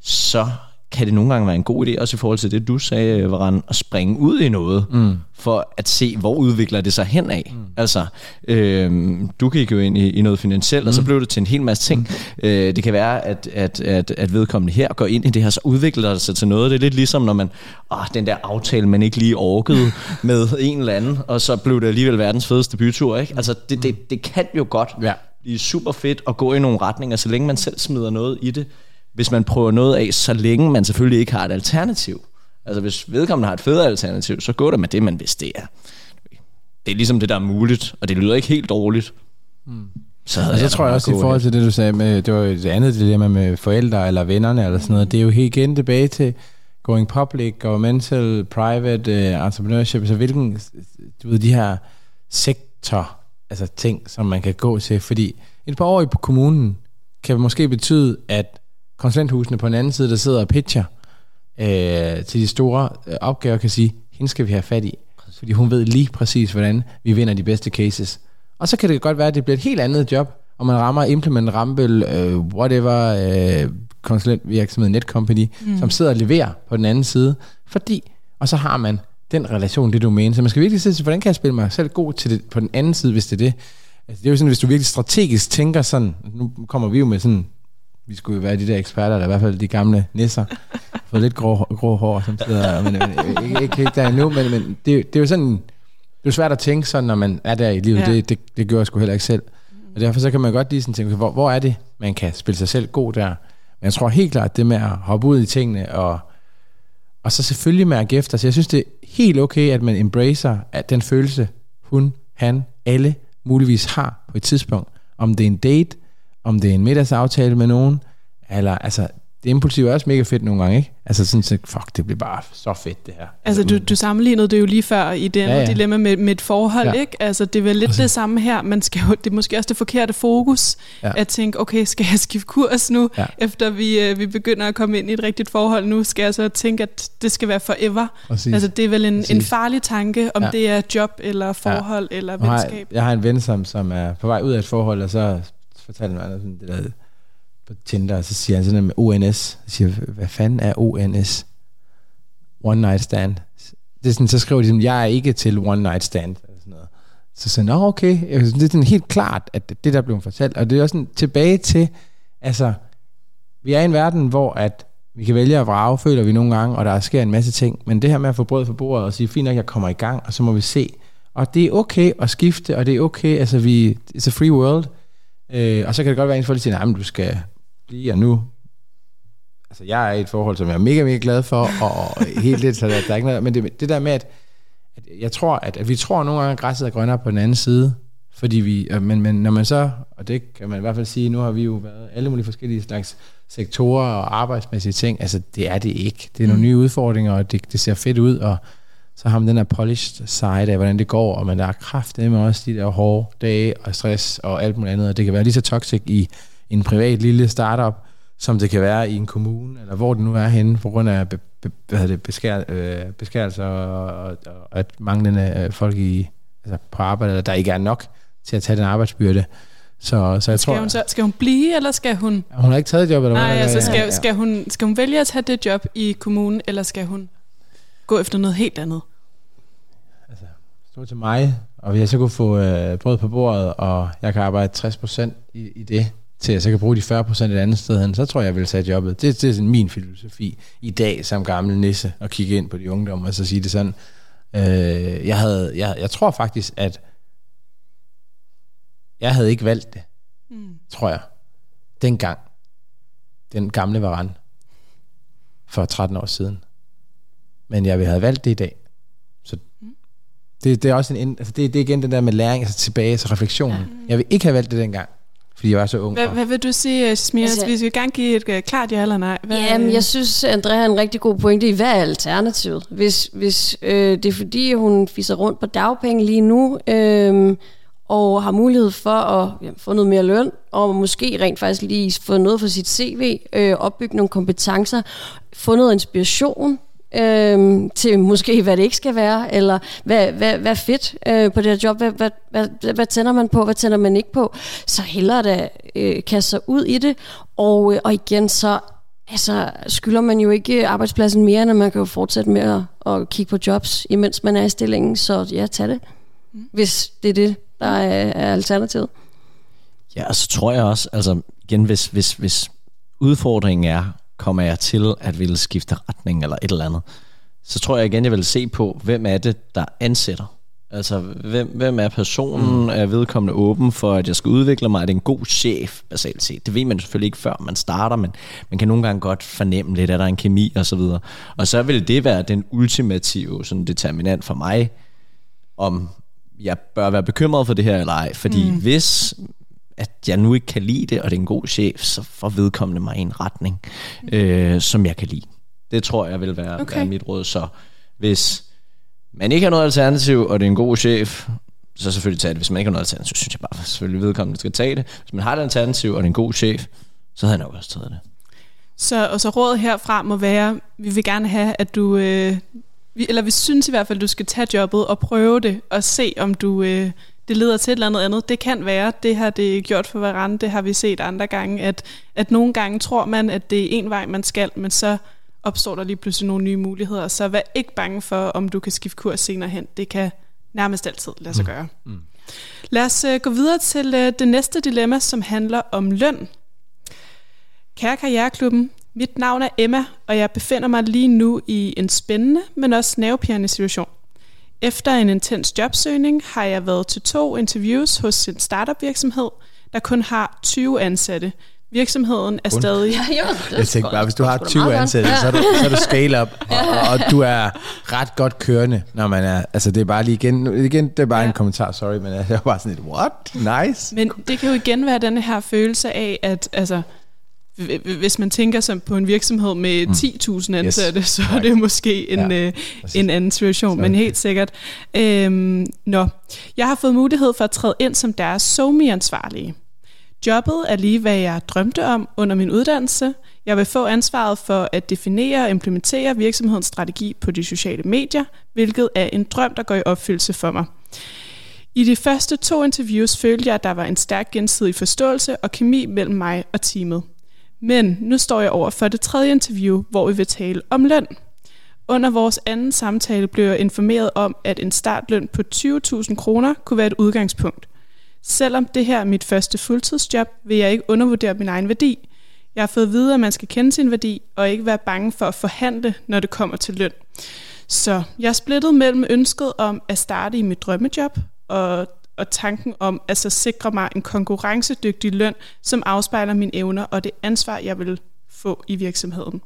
så kan det nogle gange være en god idé, også i forhold til det, du sagde, Varan, at springe ud i noget, mm. for at se, hvor udvikler det sig hen af. Mm. Altså, øh, du gik jo ind i, i noget finansielt, mm. og så blev det til en hel masse ting. Mm. Øh, det kan være, at, at, at, at vedkommende her går ind i det her, så udvikler det sig til noget. Det er lidt ligesom, når man, åh, den der aftale, man ikke lige orkede med en eller anden, og så blev det alligevel verdens fedeste bytur, ikke? Altså, det, det, det kan jo godt Ja. blive super fedt at gå i nogle retninger, så længe man selv smider noget i det, hvis man prøver noget af, så længe man selvfølgelig ikke har et alternativ. Altså hvis vedkommende har et federe alternativ, så gå der med det, man hvis det er. Det er ligesom det, der er muligt, og det lyder ikke helt dårligt. Mm. Så Altså, jeg tror nok også i forhold til det, du sagde med, det var jo et andet dilemma med forældre eller vennerne eller sådan noget, det er jo helt igen tilbage til going public, governmental, private, uh, entrepreneurship, så hvilken, du ved, de her sektor, altså ting, som man kan gå til, fordi et par år i kommunen kan måske betyde, at konsulenthusene på den anden side, der sidder og pitcher øh, til de store øh, opgaver, kan sige, hende skal vi have fat i, fordi hun ved lige præcis, hvordan vi vinder de bedste cases. Og så kan det godt være, at det bliver et helt andet job, og man rammer Implement, Rambel, øh, whatever, øh, konsulentvirksomhed, Netcompany, mm. som sidder og leverer på den anden side, fordi, og så har man den relation, det domæne. Så man skal virkelig se, til, hvordan kan jeg spille mig selv god til det, på den anden side, hvis det er det. Altså, det er jo sådan, hvis du virkelig strategisk tænker sådan, nu kommer vi jo med sådan, vi skulle jo være de der eksperter, eller i hvert fald de gamle nisser, fået lidt grå, grå hår, som sidder, men, men ikke, ikke, ikke der endnu, men, men det, det er jo sådan, det er jo svært at tænke sådan, når man er der i livet. Ja. Det, det, det gør jeg sgu heller ikke selv. Og derfor så kan man godt lige sådan tænke, hvor, hvor er det, man kan spille sig selv god der? Men jeg tror helt klart, det med at hoppe ud i tingene, og, og så selvfølgelig mærke efter. Så jeg synes, det er helt okay, at man embracer at den følelse, hun, han, alle muligvis har på et tidspunkt. Om det er en date, om det er en middagsaftale med nogen, eller altså, det impulsive er også mega fedt nogle gange, ikke? Altså sådan, så, fuck, det bliver bare så fedt det her. Altså, du, du sammenlignede det jo lige før i det Ja, ja, dilemma med, med et forhold, Ja. ikke? Altså, det er vel lidt det samme her. Man skal jo, det er måske også det forkerte fokus, Ja. at tænke, okay, skal jeg skifte kurs nu, Ja. efter vi, øh, vi begynder at komme ind i et rigtigt forhold nu? Skal jeg så tænke, at det skal være forever? Præcis. Altså, det er vel en, en farlig tanke, om Ja. det er job, eller forhold, ja. eller har jeg, venskab. jeg har en ven, som, som er på vej ud af et forhold, og så fortalte mig mig sådan det der på Tinder, og så siger han sådan noget med ONS. Jeg siger hvad fanden er ONS? One night stand. Det er sådan, så skriver de sådan, jeg er ikke til one night stand. Eller sådan noget. Så siger jeg, okay. Det er sådan helt klart, at det der blev fortalt. Og det er også sådan tilbage til, altså, vi er i en verden, hvor at vi kan vælge at vrage, føler vi nogle gange, og der sker en masse ting. Men det her med at få brød for bordet og sige, fint nok, jeg kommer i gang, og så må vi se. Og det er okay at skifte, og det er okay, altså vi, it's a free world. Øh, og så kan det godt være, at ens folk siger, nej, men du skal blive, og nu, altså jeg er i et forhold, som jeg er mega, mega glad for, og, helt lidt, så der, der er ikke noget, men det, det der med, at, at jeg tror, at, at vi tror nogle gange, at græsset er grønnere på den anden side, fordi vi, øh, men, men når man så, og det kan man i hvert fald sige, nu har vi jo været alle mulige forskellige slags sektorer og arbejdsmæssige ting, altså det er det ikke. Det er nogle nye udfordringer, og det, det ser fedt ud, og så har man den her polished side af, hvordan det går, og man der er kraft med også de der hårde dage og stress og alt muligt andet, og det kan være lige så toxic i en privat lille startup, som det kan være i en kommune, eller hvor det nu er henne, på grund af be, be, hvad det, beskær, øh, beskærelser og, og, og at manglende øh, folk i, altså på arbejde, eller der ikke er nok til at tage den arbejdsbyrde. Så, så jeg Skal tror, hun, så, skal hun blive, eller skal hun... hun har ikke taget job, eller Nej, hvad? altså Ja, skal, ja. skal, hun, skal hun vælge at tage det job i kommunen, eller skal hun gå efter noget helt andet? Stå til mig, og hvis jeg så kunne få øh, brød på bordet, og jeg kan arbejde 60% i, i det, til at jeg så kan bruge de 40% et andet sted hen, så tror jeg, jeg vil tage jobbet. Det, det er sådan min filosofi i dag, som gammel nisse, at kigge ind på de ungdommer, og så sige det sådan. Øh, jeg, havde, jeg, jeg tror faktisk, at jeg havde ikke valgt det, Mm. tror jeg. dengang, den gamle Varan, for 13 år siden. Men jeg ville have valgt det i dag. Det, det er også en, altså det, det er igen den der med læring, altså tilbage til refleksionen. Jeg vil ikke have valgt det dengang, fordi jeg var så ung. Hvad, og- hvad vil du sige, Smia? Altså- Altså, vi skal gerne give et uh, klart ja eller nej. Hvad, Jamen, jeg synes, Andrea har en rigtig god pointe i, hvad er alternativet? Hvis, hvis øh, det er fordi, hun fiser rundt på dagpenge lige nu, øh, og har mulighed for at ja, få noget mere løn, og måske rent faktisk lige få noget for sit CV, øh, opbygge nogle kompetencer, få noget inspiration, øh, til måske, hvad det ikke skal være, eller hvad, hvad, hvad er fedt øh, på det her job, hvad, hvad, hvad, hvad, hvad tænder man på, hvad tænder man ikke på, så hellere da øh, kaste sig ud i det, og, øh, og igen så altså, skylder man jo ikke arbejdspladsen mere, end man kan jo fortsætte med at, at kigge på jobs, imens man er i stillingen, så ja, tag det, hvis det er det, der er, er alternativet. Ja, og så tror jeg også, altså igen, hvis, hvis, hvis udfordringen er, kommer jeg til at ville skifte retning eller et eller andet, så tror jeg igen, jeg vil se på, hvem er det, der ansætter. Altså, hvem, hvem er personen? Mm. Er vedkommende åben for, at jeg skal udvikle mig? Er det en god chef, basalt set? Det ved man selvfølgelig ikke, før man starter, men man kan nogle gange godt fornemme lidt, at der er en kemi og så videre. Og så vil det være den ultimative sådan determinant for mig, om jeg bør være bekymret for det her eller ej. Fordi mm. hvis at jeg nu ikke kan lide det, og det er en god chef, så får vedkommende mig i en retning, øh, som jeg kan lide. Det tror jeg vil være, okay. Være mit råd. Så hvis man ikke har noget alternativ, og det er en god chef, så selvfølgelig tage det. Hvis man ikke har noget alternativ, så synes jeg bare, selvfølgelig vedkommende skal tage det. Hvis man har et alternativ, og det er en god chef, så havde jeg nok også taget det. Så, og så rådet herfra må være, vi vil gerne have, at du, øh, vi, eller vi synes i hvert fald, at du skal tage jobbet og prøve det, og se om du, øh, det leder til et eller andet andet. Det kan være, det har det gjort for Varane, det har vi set andre gange, at, at nogle gange tror man, at det er en vej, man skal, men så opstår der lige pludselig nogle nye muligheder. Så vær ikke bange for, om du kan skifte kurs senere hen. Det kan nærmest altid lade sig gøre. Mm. Lad os øh, gå videre til øh, det næste dilemma, som handler om løn. Kære Karriereklubben, mit navn er Emma, og jeg befinder mig lige nu i en spændende, men også nervepirrende situation. Efter en intens jobsøgning har jeg været til to interviews hos en startup virksomhed, der kun har 20 ansatte. Virksomheden er stadig... Jeg tænkte bare, hvis du har 20 ansatte, så er du, så er du scale up, og, og, og du er ret godt kørende, når man er, altså det er bare lige igen, igen det er bare Ja. en kommentar, sorry, men jeg var bare sådan lidt, what? Nice. Men det kan jo igen være den her følelse af, at altså, hvis man tænker som på en virksomhed med 10.000 ansatte, yes. så er det måske en, Ja, øh, en anden situation, men helt sikkert. Øhm, nå. Jeg har fået mulighed for at træde ind som deres SoMe-ansvarlige. Jobbet er lige, hvad jeg drømte om under min uddannelse. Jeg vil få ansvaret for at definere og implementere virksomhedens strategi på de sociale medier, hvilket er en drøm, der går i opfyldelse for mig. I de første to interviews følte jeg, at der var en stærk gensidig forståelse og kemi mellem mig og teamet. Men nu står jeg over for det tredje interview, hvor vi vil tale om løn. Under vores anden samtale blev jeg informeret om, at en startløn på 20.000 kroner kunne være et udgangspunkt. Selvom det her er mit første fuldtidsjob, vil jeg ikke undervurdere min egen værdi. Jeg har fået at vide, at man skal kende sin værdi og ikke være bange for at forhandle, når det kommer til løn. Så jeg er splittet mellem ønsket om at starte i mit drømmejob og, og tanken om at så sikre mig en konkurrencedygtig løn, som afspejler mine evner og det ansvar, jeg vil få i virksomheden.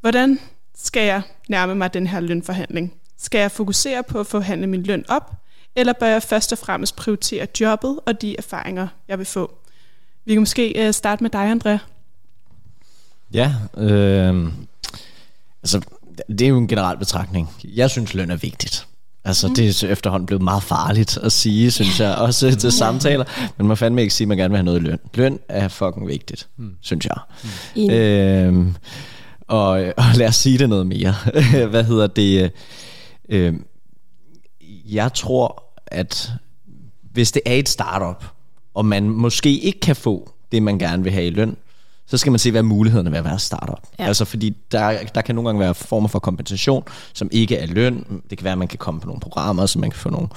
Hvordan skal jeg nærme mig den her lønforhandling? Skal jeg fokusere på at forhandle min løn op, eller bør jeg først og fremmest prioritere jobbet og de erfaringer, jeg vil få? Vi kan måske øh, starte med dig, Andrea. Ja, øh, altså det er jo en generel betragtning. Jeg synes, løn er vigtigt. Altså, mm. det er efterhånden blevet meget farligt at sige, synes jeg, også til samtaler. Men man må fandme ikke sige, at man gerne vil have noget løn. Løn er fucking vigtigt, mm. synes jeg. Mm. Øh, og, og lad os sige det noget mere. Hvad hedder det? Øh, jeg tror, at hvis det er et startup, og man måske ikke kan få det, man gerne vil have i løn, så skal man se, hvad er mulighederne ved at være startup. Ja. Altså fordi der, der kan nogle gange være former for kompensation, som ikke er løn. Det kan være, at man kan komme på nogle programmer, så man kan få nogle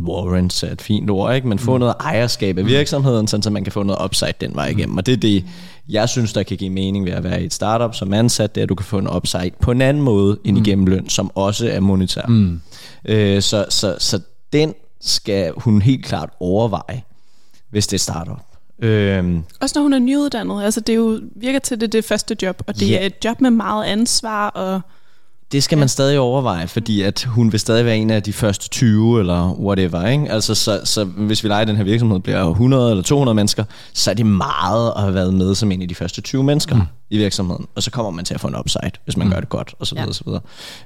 warrants er et fint ord, ikke? men få mm. noget ejerskab af virksomheden, sådan, så man kan få noget upside den vej igennem. Og det er det, jeg synes, der kan give mening ved at være i et startup som ansat, det er, at du kan få en upside på en anden måde end igennem løn, som også er monetær. Mm. Øh, så, så, så den skal hun helt klart overveje, hvis det er startup. Øhm, Også når hun er nyuddannet. Altså, det er jo, virker til, det er det første job, og det Ja. er et job med meget ansvar, og det skal man stadig overveje, fordi at hun vil stadig være en af de første 20 eller whatever. Ikke? Altså, så, så hvis vi leger, den her virksomhed bliver 100 eller 200 mennesker, så er det meget at have været med som en af de første 20 mennesker mm. I virksomheden. Og så kommer man til at få en upside, hvis man mm. gør det godt, og så videre, Ja. og så videre.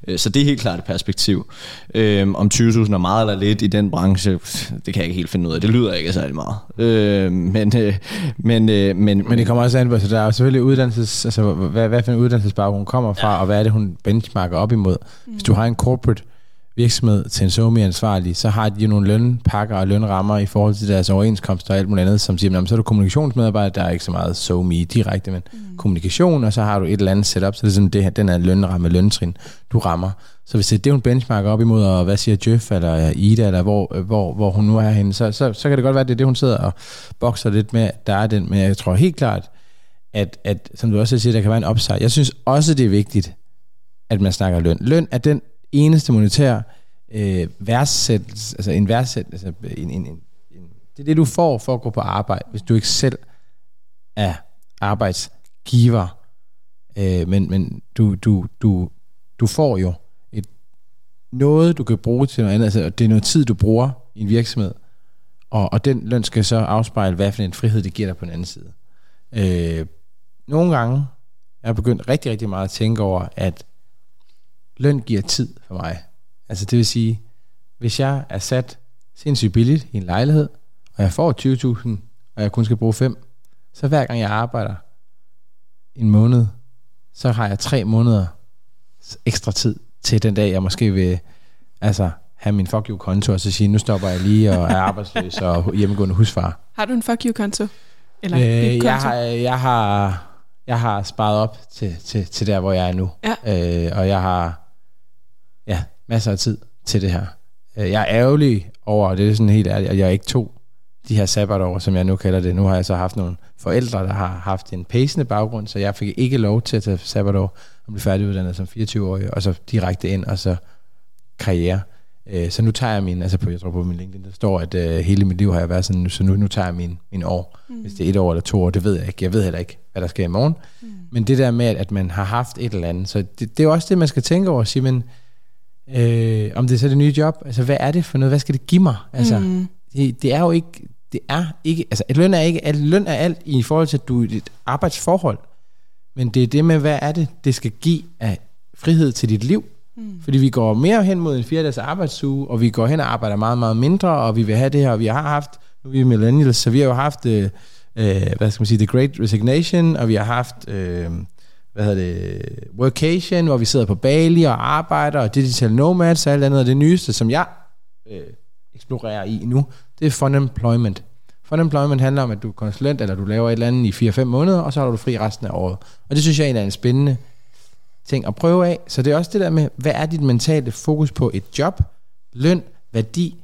Øh, Så det er helt klart et perspektiv. Øhm, om 20.000 er meget eller lidt i den branche, det kan jeg ikke helt finde ud af. Det lyder ikke særlig meget. Øh, men, øh, men, øh, men, Men det kommer også an på, så der er selvfølgelig uddannelses, altså hvad, hvad for en uddannelsesbaggrund hun kommer fra, ja. og hvad er det, hun benchmarker op imod. Mm. Hvis du har en corporate virksomhed til en somi-ansvarlig, så har de jo nogle lønpakker og lønrammer i forhold til deres overenskomster og alt muligt andet, som siger, "Nå, men så er du kommunikationsmedarbejder, der er ikke så meget somi direkte, men mm. kommunikation, og så har du et eller andet setup, så det er sådan, det her, den er lønramme, løntrin, du rammer. Så hvis det er det, hun benchmarker op imod, og hvad siger Jeff eller Ida, eller hvor, hvor, hvor hun nu er henne, så, så, så kan det godt være, at det er det, hun sidder og bokser lidt med, der er den, men jeg tror helt klart, at, at som du også siger, der kan være en upside. Jeg synes også, det er vigtigt, at man snakker løn. Løn er den eneste monetær øh, værdsættelse, altså en værdsættelse, altså en, en, en, en, det er det, du får for at gå på arbejde, hvis du ikke selv er arbejdsgiver. Øh, men men du, du, du, du får jo et, noget, du kan bruge til noget andet. Altså, det er noget tid, du bruger i en virksomhed. Og, og den løn skal så afspejle, hvad for en frihed, det giver dig på den anden side. Øh, nogle gange jeg begyndt rigtig, rigtig meget at tænke over, at løn giver tid for mig. Altså det vil sige, hvis jeg er sat sindssygt billigt i en lejlighed, og jeg får 20.000, og jeg kun skal bruge 5, så hver gang jeg arbejder en måned, så har jeg tre måneder ekstra tid til den dag, jeg måske vil altså, have min fuck you-konto, og så sige, nu stopper jeg lige og er arbejdsløs og hjemmegående husfar. har du en fuck you-konto? Eller Øh, konto? jeg, har, jeg, har, jeg har sparet op til, til, til der, hvor jeg er nu. Ja. Øh, og jeg har ja, masser af tid til det her. Øh, jeg er ærgerlig over, og det er sådan helt ærligt, at jeg ikke tog de her sabbatår, som jeg nu kalder det. Nu har jeg så haft nogle forældre, der har haft en pacende baggrund, så jeg fik ikke lov til at tage sabbatår og blive færdiguddannet som 24-årig, og så direkte ind, og så karriere. Øh, Så nu tager jeg min, altså på, jeg tror på min LinkedIn, der står, at øh, hele mit liv har jeg været sådan, så nu, nu tager jeg min, min år. Mm. Hvis det er et år eller to år, det ved jeg ikke. Jeg ved heller ikke, hvad der sker i morgen. Mm. Men det der med, at, man har haft et eller andet, så det, det er jo også det, man skal tænke over, at sige, men øh, om det er så det nye job, altså hvad er det for noget, hvad skal det give mig? Altså, mm. det, det er jo ikke, det er ikke, altså et løn er ikke, alt, løn er alt i forhold til, at du er i et arbejdsforhold, men det er det med, hvad er det, det skal give af frihed til dit liv, Mm. Fordi vi går mere hen mod en fire arbejdsuge, og vi går hen og arbejder meget, meget mindre, og vi vil have det her, og vi har haft, nu er vi millennials, så vi har jo haft, øh, øh, hvad skal man sige, The Great Resignation, og vi har haft, øh, hvad hedder det, Workation, hvor vi sidder på Bali og arbejder, og Digital Nomads og alt andet, og det nyeste, som jeg øh, eksplorerer i nu, det er Fun Employment. Fun Employment handler om, at du er konsulent, eller du laver et eller andet i 4-5 måneder, og så har du fri resten af året. Og det synes jeg er en spændende ting at prøve af. Så det er også det der med, hvad er dit mentale fokus på et job, løn, værdi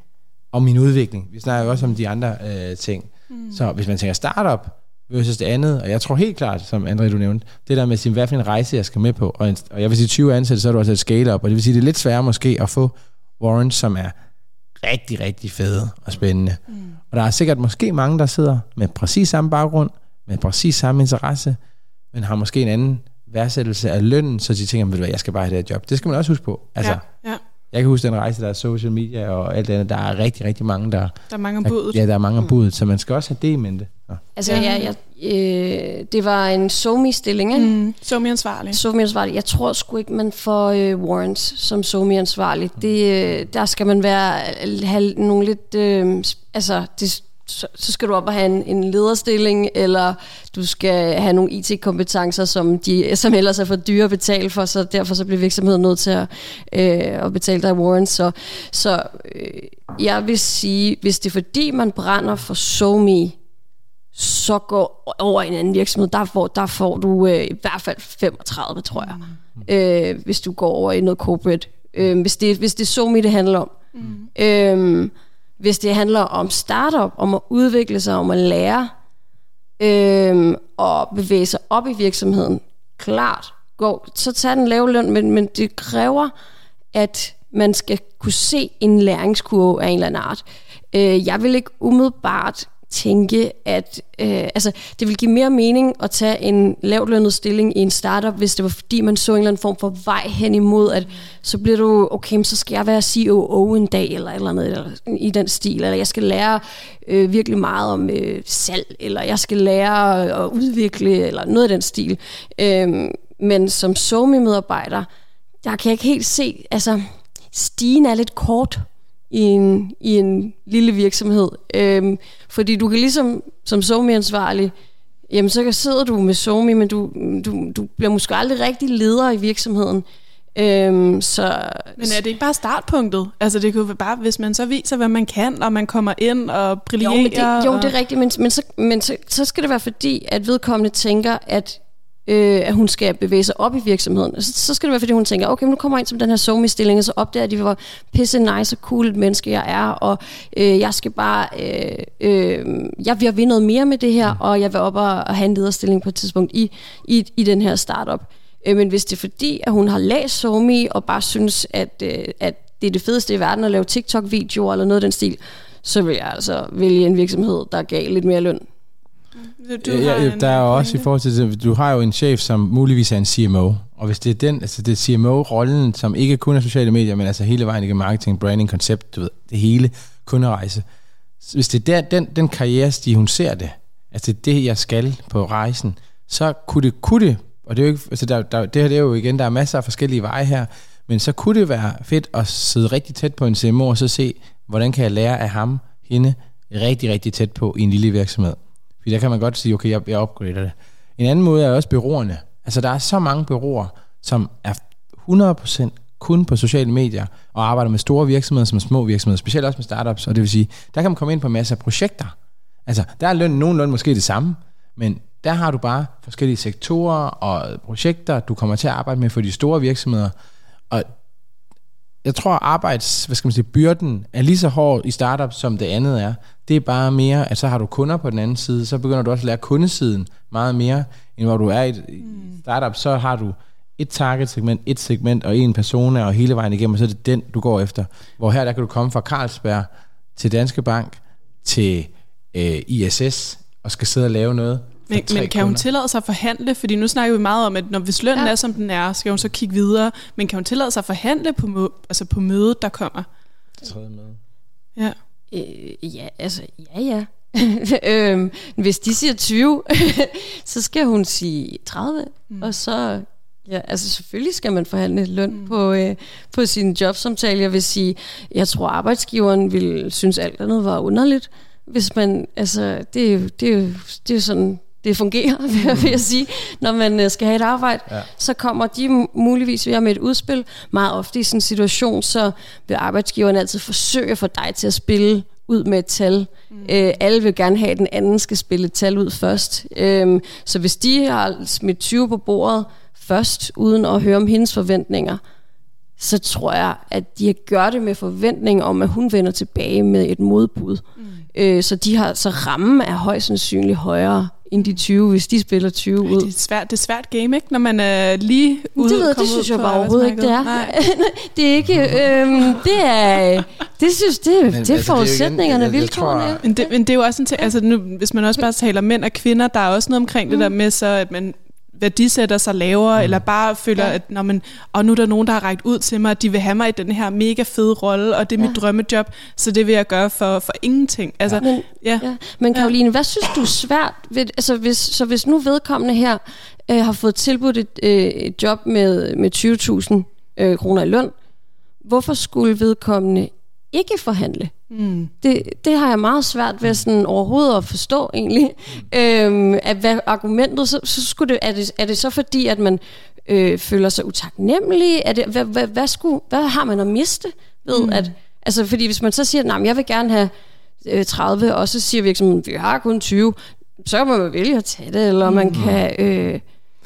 og min udvikling. Vi snakker jo også om de andre øh, ting. Mm. Så hvis man tænker startup versus det andet, og jeg tror helt klart, som André du nævnte, det der med at sige, hvad for en rejse jeg skal med på, og, en, og jeg vil sige 20 ansatte, så er du også et scale-up, og det vil sige, det er lidt sværere måske at få warrants, som er rigtig, rigtig fede og spændende. Mm. Og der er sikkert måske mange, der sidder med præcis samme baggrund, med præcis samme interesse, men har måske en anden værdsættelse af lønnen, så de tænker, ved du hvad, jeg skal bare have det her job. Det skal man også huske på. Altså, ja, ja. Jeg kan huske den rejse, der er social media og alt det andet. Der er rigtig, rigtig mange, der... Der er mange om budet. Ja, der er mange om budet, så man skal også have det i mente. Ja. Altså, ja, ja, øh, det var en somi-stilling, ikke? Mm, somi-ansvarlig. Somi-ansvarlig. Jeg tror sgu ikke, man får øh, warrants som somi-ansvarlig. Det, øh, der skal man være, have nogle lidt... Øh, altså, det, så, så skal du op og have en, en lederstilling, eller du skal have nogle IT-kompetencer, som, de, som ellers er for dyre at betale for, så derfor så bliver virksomheden nødt til at, øh, at betale dig warrants. Så, så øh, jeg vil sige, hvis det er fordi, man brænder for SoMe, så gå over i en anden virksomhed. Der får, der får du øh, i hvert fald 35, tror jeg, mm. øh, hvis du går over i noget corporate. Øh, hvis, det, hvis det er SoMe, det handler om. Mm. Øh, hvis det handler om startup, om at udvikle sig, om at lære, øh, og bevæge sig op i virksomheden, klart, gå, så tag den lave løn, men, men det kræver, at man skal kunne se en læringskurve af en eller anden art. Øh, jeg vil ikke umiddelbart tænke, at øh, altså, det vil give mere mening at tage en lavtlønnet stilling i en startup, hvis det var fordi, man så en eller anden form for vej hen imod, at så bliver du, okay, så skal jeg være COO en dag, eller eller andet eller, i den stil, eller jeg skal lære øh, virkelig meget om øh, salg, eller jeg skal lære at udvikle, eller noget af den stil. Øh, men som SoMe-medarbejder, der kan jeg ikke helt se, altså, stigen er lidt kort i en, i en lille virksomhed. Øhm, fordi du kan ligesom, som SoMe-ansvarlig, jamen så sidder du med SoMe, men du, du, du bliver måske aldrig rigtig leder i virksomheden. Øhm, så, men er det ikke bare startpunktet? Altså det kunne bare, hvis man så viser, hvad man kan, og man kommer ind og brillerer. Jo, men det, jo, det er rigtigt, men, men, så, men så, så skal det være fordi, at vedkommende tænker, at øh, at hun skal bevæge sig op i virksomheden. Så, så skal det være, fordi hun tænker, okay, nu kommer jeg ind som den her somi-stilling, og så opdager de, hvor pisse nice og cool et menneske jeg er, og øh, jeg skal bare, øh, øh, jeg vil vinde noget mere med det her, og jeg vil op og, og have en lederstilling på et tidspunkt i, i, i den her startup. Øh, men hvis det er fordi, at hun har læst Somi, og bare synes, at, øh, at det er det fedeste i verden at lave TikTok-videoer eller noget af den stil, så vil jeg altså vælge en virksomhed, der gav lidt mere løn. Du ja, ja, der er også i forhold til du har jo en chef, som muligvis er en CMO, og hvis det er den, altså det er CMO-rollen, som ikke kun er sociale medier, men altså hele vejen igennem marketing, branding, koncept, du ved, det hele, kunderejse. Hvis det er der, den, den karrierestige, hun ser det, altså det det, jeg skal på rejsen, så kunne det, kunne det og det er jo ikke, altså der, der, det her det er jo igen, der er masser af forskellige veje her, men så kunne det være fedt at sidde rigtig tæt på en CMO, og så se, hvordan kan jeg lære af ham, hende, rigtig, rigtig tæt på i en lille virksomhed. Fordi der kan man godt sige, okay, jeg, jeg upgrader det. En anden måde er også byråerne. Altså der er så mange byråer, som er 100% kun på sociale medier, og arbejder med store virksomheder som små virksomheder, specielt også med startups, og det vil sige, der kan man komme ind på en masse projekter. Altså, der er løn nogenlunde måske det samme, men der har du bare forskellige sektorer og projekter, du kommer til at arbejde med for de store virksomheder, og jeg tror, arbejds, hvad skal man sige, byrden er lige så hård i startup, som det andet er. Det er bare mere, at så har du kunder på den anden side, så begynder du også at lære kundesiden meget mere, end hvor du er i et mm. startup, så har du et target segment, et segment og en person og hele vejen igennem, og så er det den, du går efter. Hvor her, der kan du komme fra Carlsberg til Danske Bank til øh, ISS og skal sidde og lave noget, men, men kan hun tillade sig at forhandle? Fordi nu snakker vi meget om, at når hvis lønnen ja. er, som den er, skal hun så kigge videre. Men kan hun tillade sig at forhandle på, altså på mødet, der kommer? Det tredje møde. Ja. Øh, ja, altså, ja, ja. øhm, hvis de siger 20, så skal hun sige 30, mm. og så Ja, altså selvfølgelig skal man forhandle løn mm. på, øh, på sin jobsamtale. Jeg vil sige, jeg tror arbejdsgiveren vil synes alt andet var underligt, hvis man, altså det er jo, det er jo, det er jo sådan, det fungerer, vil jeg sige, når man øh, skal have et arbejde, ja. så kommer de muligvis ved med et udspil. Meget ofte i sådan en situation, så vil arbejdsgiveren altid forsøge at få dig til at spille ud med et tal. Mm. Øh, alle vil gerne have, at den anden skal spille et tal ud først. Øh, så hvis de har smidt 20 på bordet først, uden at høre om hendes forventninger, så tror jeg, at de gør det med forventning om, at hun vender tilbage med et modbud. Mm. Øh, så de har så rammen er højst sandsynligt højere end de 20, hvis de spiller 20 ud. Det er svært, det er svært game, ikke? Når man er lige ude Det ved det synes jeg bare overhovedet ikke, det er. Nej. det er ikke, øhm, det er, det synes, det, men, det er altså, forudsætningerne, er vilkårene. Men det, men det er jo også en ting, altså nu, hvis man også bare taler mænd og kvinder, der er også noget omkring mm. det der med så, at man værdisætter sig lavere, mm. eller bare føler, ja. at når man, og nu er der nogen, der har rækket ud til mig, at de vil have mig i den her mega fede rolle, og det er ja. mit drømmejob, så det vil jeg gøre for, for ingenting. Altså, ja. Men, ja. Ja. Men Karoline, hvad synes du er svært? Ved, altså, hvis, så hvis nu vedkommende her øh, har fået tilbudt et, øh, et job med, med 20.000 øh, kroner i løn, hvorfor skulle vedkommende ikke forhandle? Mm. Det, det har jeg meget svært ved sådan overhovedet at forstå egentlig. Mm. Øhm, at hvad argumentet, så, så skulle det, er, det, er det så fordi, at man øh, føler sig utaknemmelig? Er det, hvad, hvad, hvad, skulle, hvad har man at miste ved mm. at, altså fordi hvis man så siger, at jeg vil gerne have øh, 30, og så siger virksomheden, vi har kun 20, så kan man vælge at tage det, eller mm. man kan... Øh,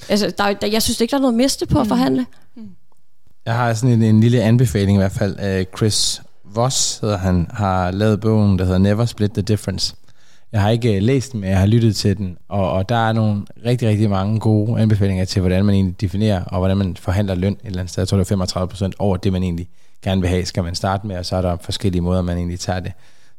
altså, der, der, jeg synes ikke, der er noget at miste på mm. at forhandle. Mm. Jeg har sådan en, en lille anbefaling i hvert fald af Chris Voss hedder han, har lavet bogen, der hedder Never Split the Difference. Jeg har ikke øh, læst den, men jeg har lyttet til den, og, og der er nogle rigtig, rigtig mange gode anbefalinger til, hvordan man egentlig definerer, og hvordan man forhandler løn et eller andet sted. Jeg tror, det er 35 procent over det, man egentlig gerne vil have, skal man starte med, og så er der forskellige måder, man egentlig tager det.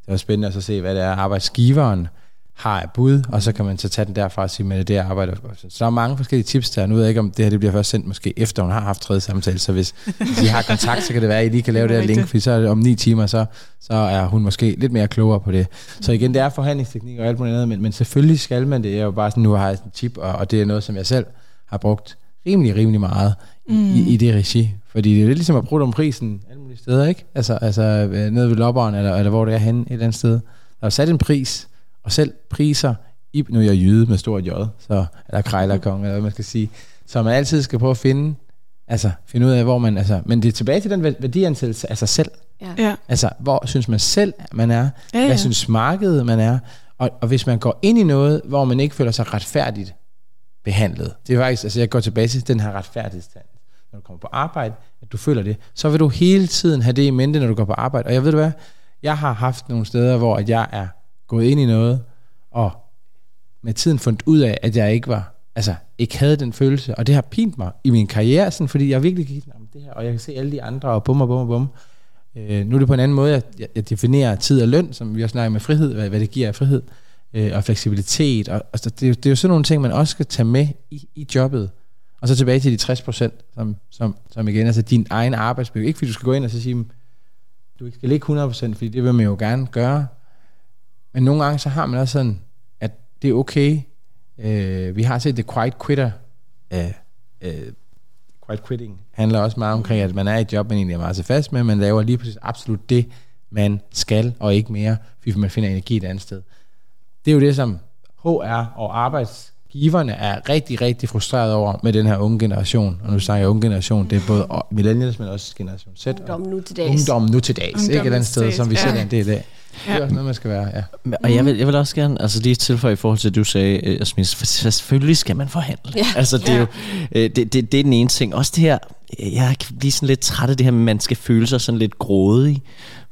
Det er spændende at så se, hvad det er, arbejdsgiveren har af bud, og så kan man så tage den derfra og sige, men det er det, jeg arbejder for. Så der er mange forskellige tips der. Nu ved jeg ikke, om det her det bliver først sendt måske efter, hun har haft tredje samtale, så hvis, I har kontakt, så kan det være, at I lige kan lave det her link, fordi så om ni timer, så, så er hun måske lidt mere klogere på det. Så igen, det er forhandlingsteknik og alt muligt andet, men, men selvfølgelig skal man det. Jeg er jo bare sådan, nu har jeg en tip, og, og det er noget, som jeg selv har brugt rimelig, rimelig meget mm. i, i det regi. Fordi det er lidt ligesom at bruge om prisen alle mulige steder, ikke? Altså, altså øh, nede ved lopperen, eller, eller hvor det er henne et eller andet sted. Der er sat en pris, og selv priser, i, nu er jeg jyde med stor J, så, eller krejlerkong, eller hvad man skal sige, så man altid skal prøve at finde, altså finde ud af, hvor man, altså, men det er tilbage til den værdiansættelse af sig selv. Ja. Ja. Altså, hvor synes man selv, man er? Ja, ja. Hvad synes markedet, man er? Og, og hvis man går ind i noget, hvor man ikke føler sig retfærdigt behandlet, det er faktisk, altså jeg går tilbage til den her retfærdighedsstand. Når du kommer på arbejde, at du føler det, så vil du hele tiden have det i mente, når du går på arbejde. Og jeg ved du hvad, jeg har haft nogle steder, hvor at jeg er gået ind i noget, og med tiden fundet ud af, at jeg ikke var, altså ikke havde den følelse, og det har pint mig i min karriere, sådan, fordi jeg virkelig gik om det her, og jeg kan se alle de andre, og bum og bum og bum. Øh, nu er det på en anden måde, jeg, jeg, jeg definerer tid og løn, som vi også snakker med frihed, hvad, hvad det giver af frihed, øh, og fleksibilitet, og altså, det, er det er jo sådan nogle ting, man også skal tage med i, i jobbet. Og så tilbage til de 60 procent, som, som, som igen, altså din egen arbejdsmiljø. Ikke fordi du skal gå ind og så sige, hmm, du ikke skal ligge 100 procent, fordi det vil man jo gerne gøre. Men nogle gange så har man også sådan, at det er okay. Øh, vi har set The Quiet Quitter. Øh, øh, quiet quitting handler også meget omkring, at man er i et job, man egentlig er meget tilfreds med, man laver lige præcis absolut det, man skal, og ikke mere, fordi man finder energi et andet sted. Det er jo det, som HR og arbejdsgiverne er rigtig, rigtig frustreret over med den her unge generation. Og nu snakker jeg unge generation, det er både millennials, men også generation Z. og Ungdom nu til dags. Ungdom nu til dags, ikke et andet sted, som vi til selv er en del af. Det er Ja. også noget, man skal være, ja. Og jeg vil, jeg vil også gerne altså lige tilføje i forhold til, at du sagde, øh, Jasmin, selvfølgelig skal man forhandle. Ja. Altså, det er Ja. jo øh, det, det, det er den ene ting. Også det her, øh, jeg kan blive sådan lidt træt af det her, man skal føle sig sådan lidt grådig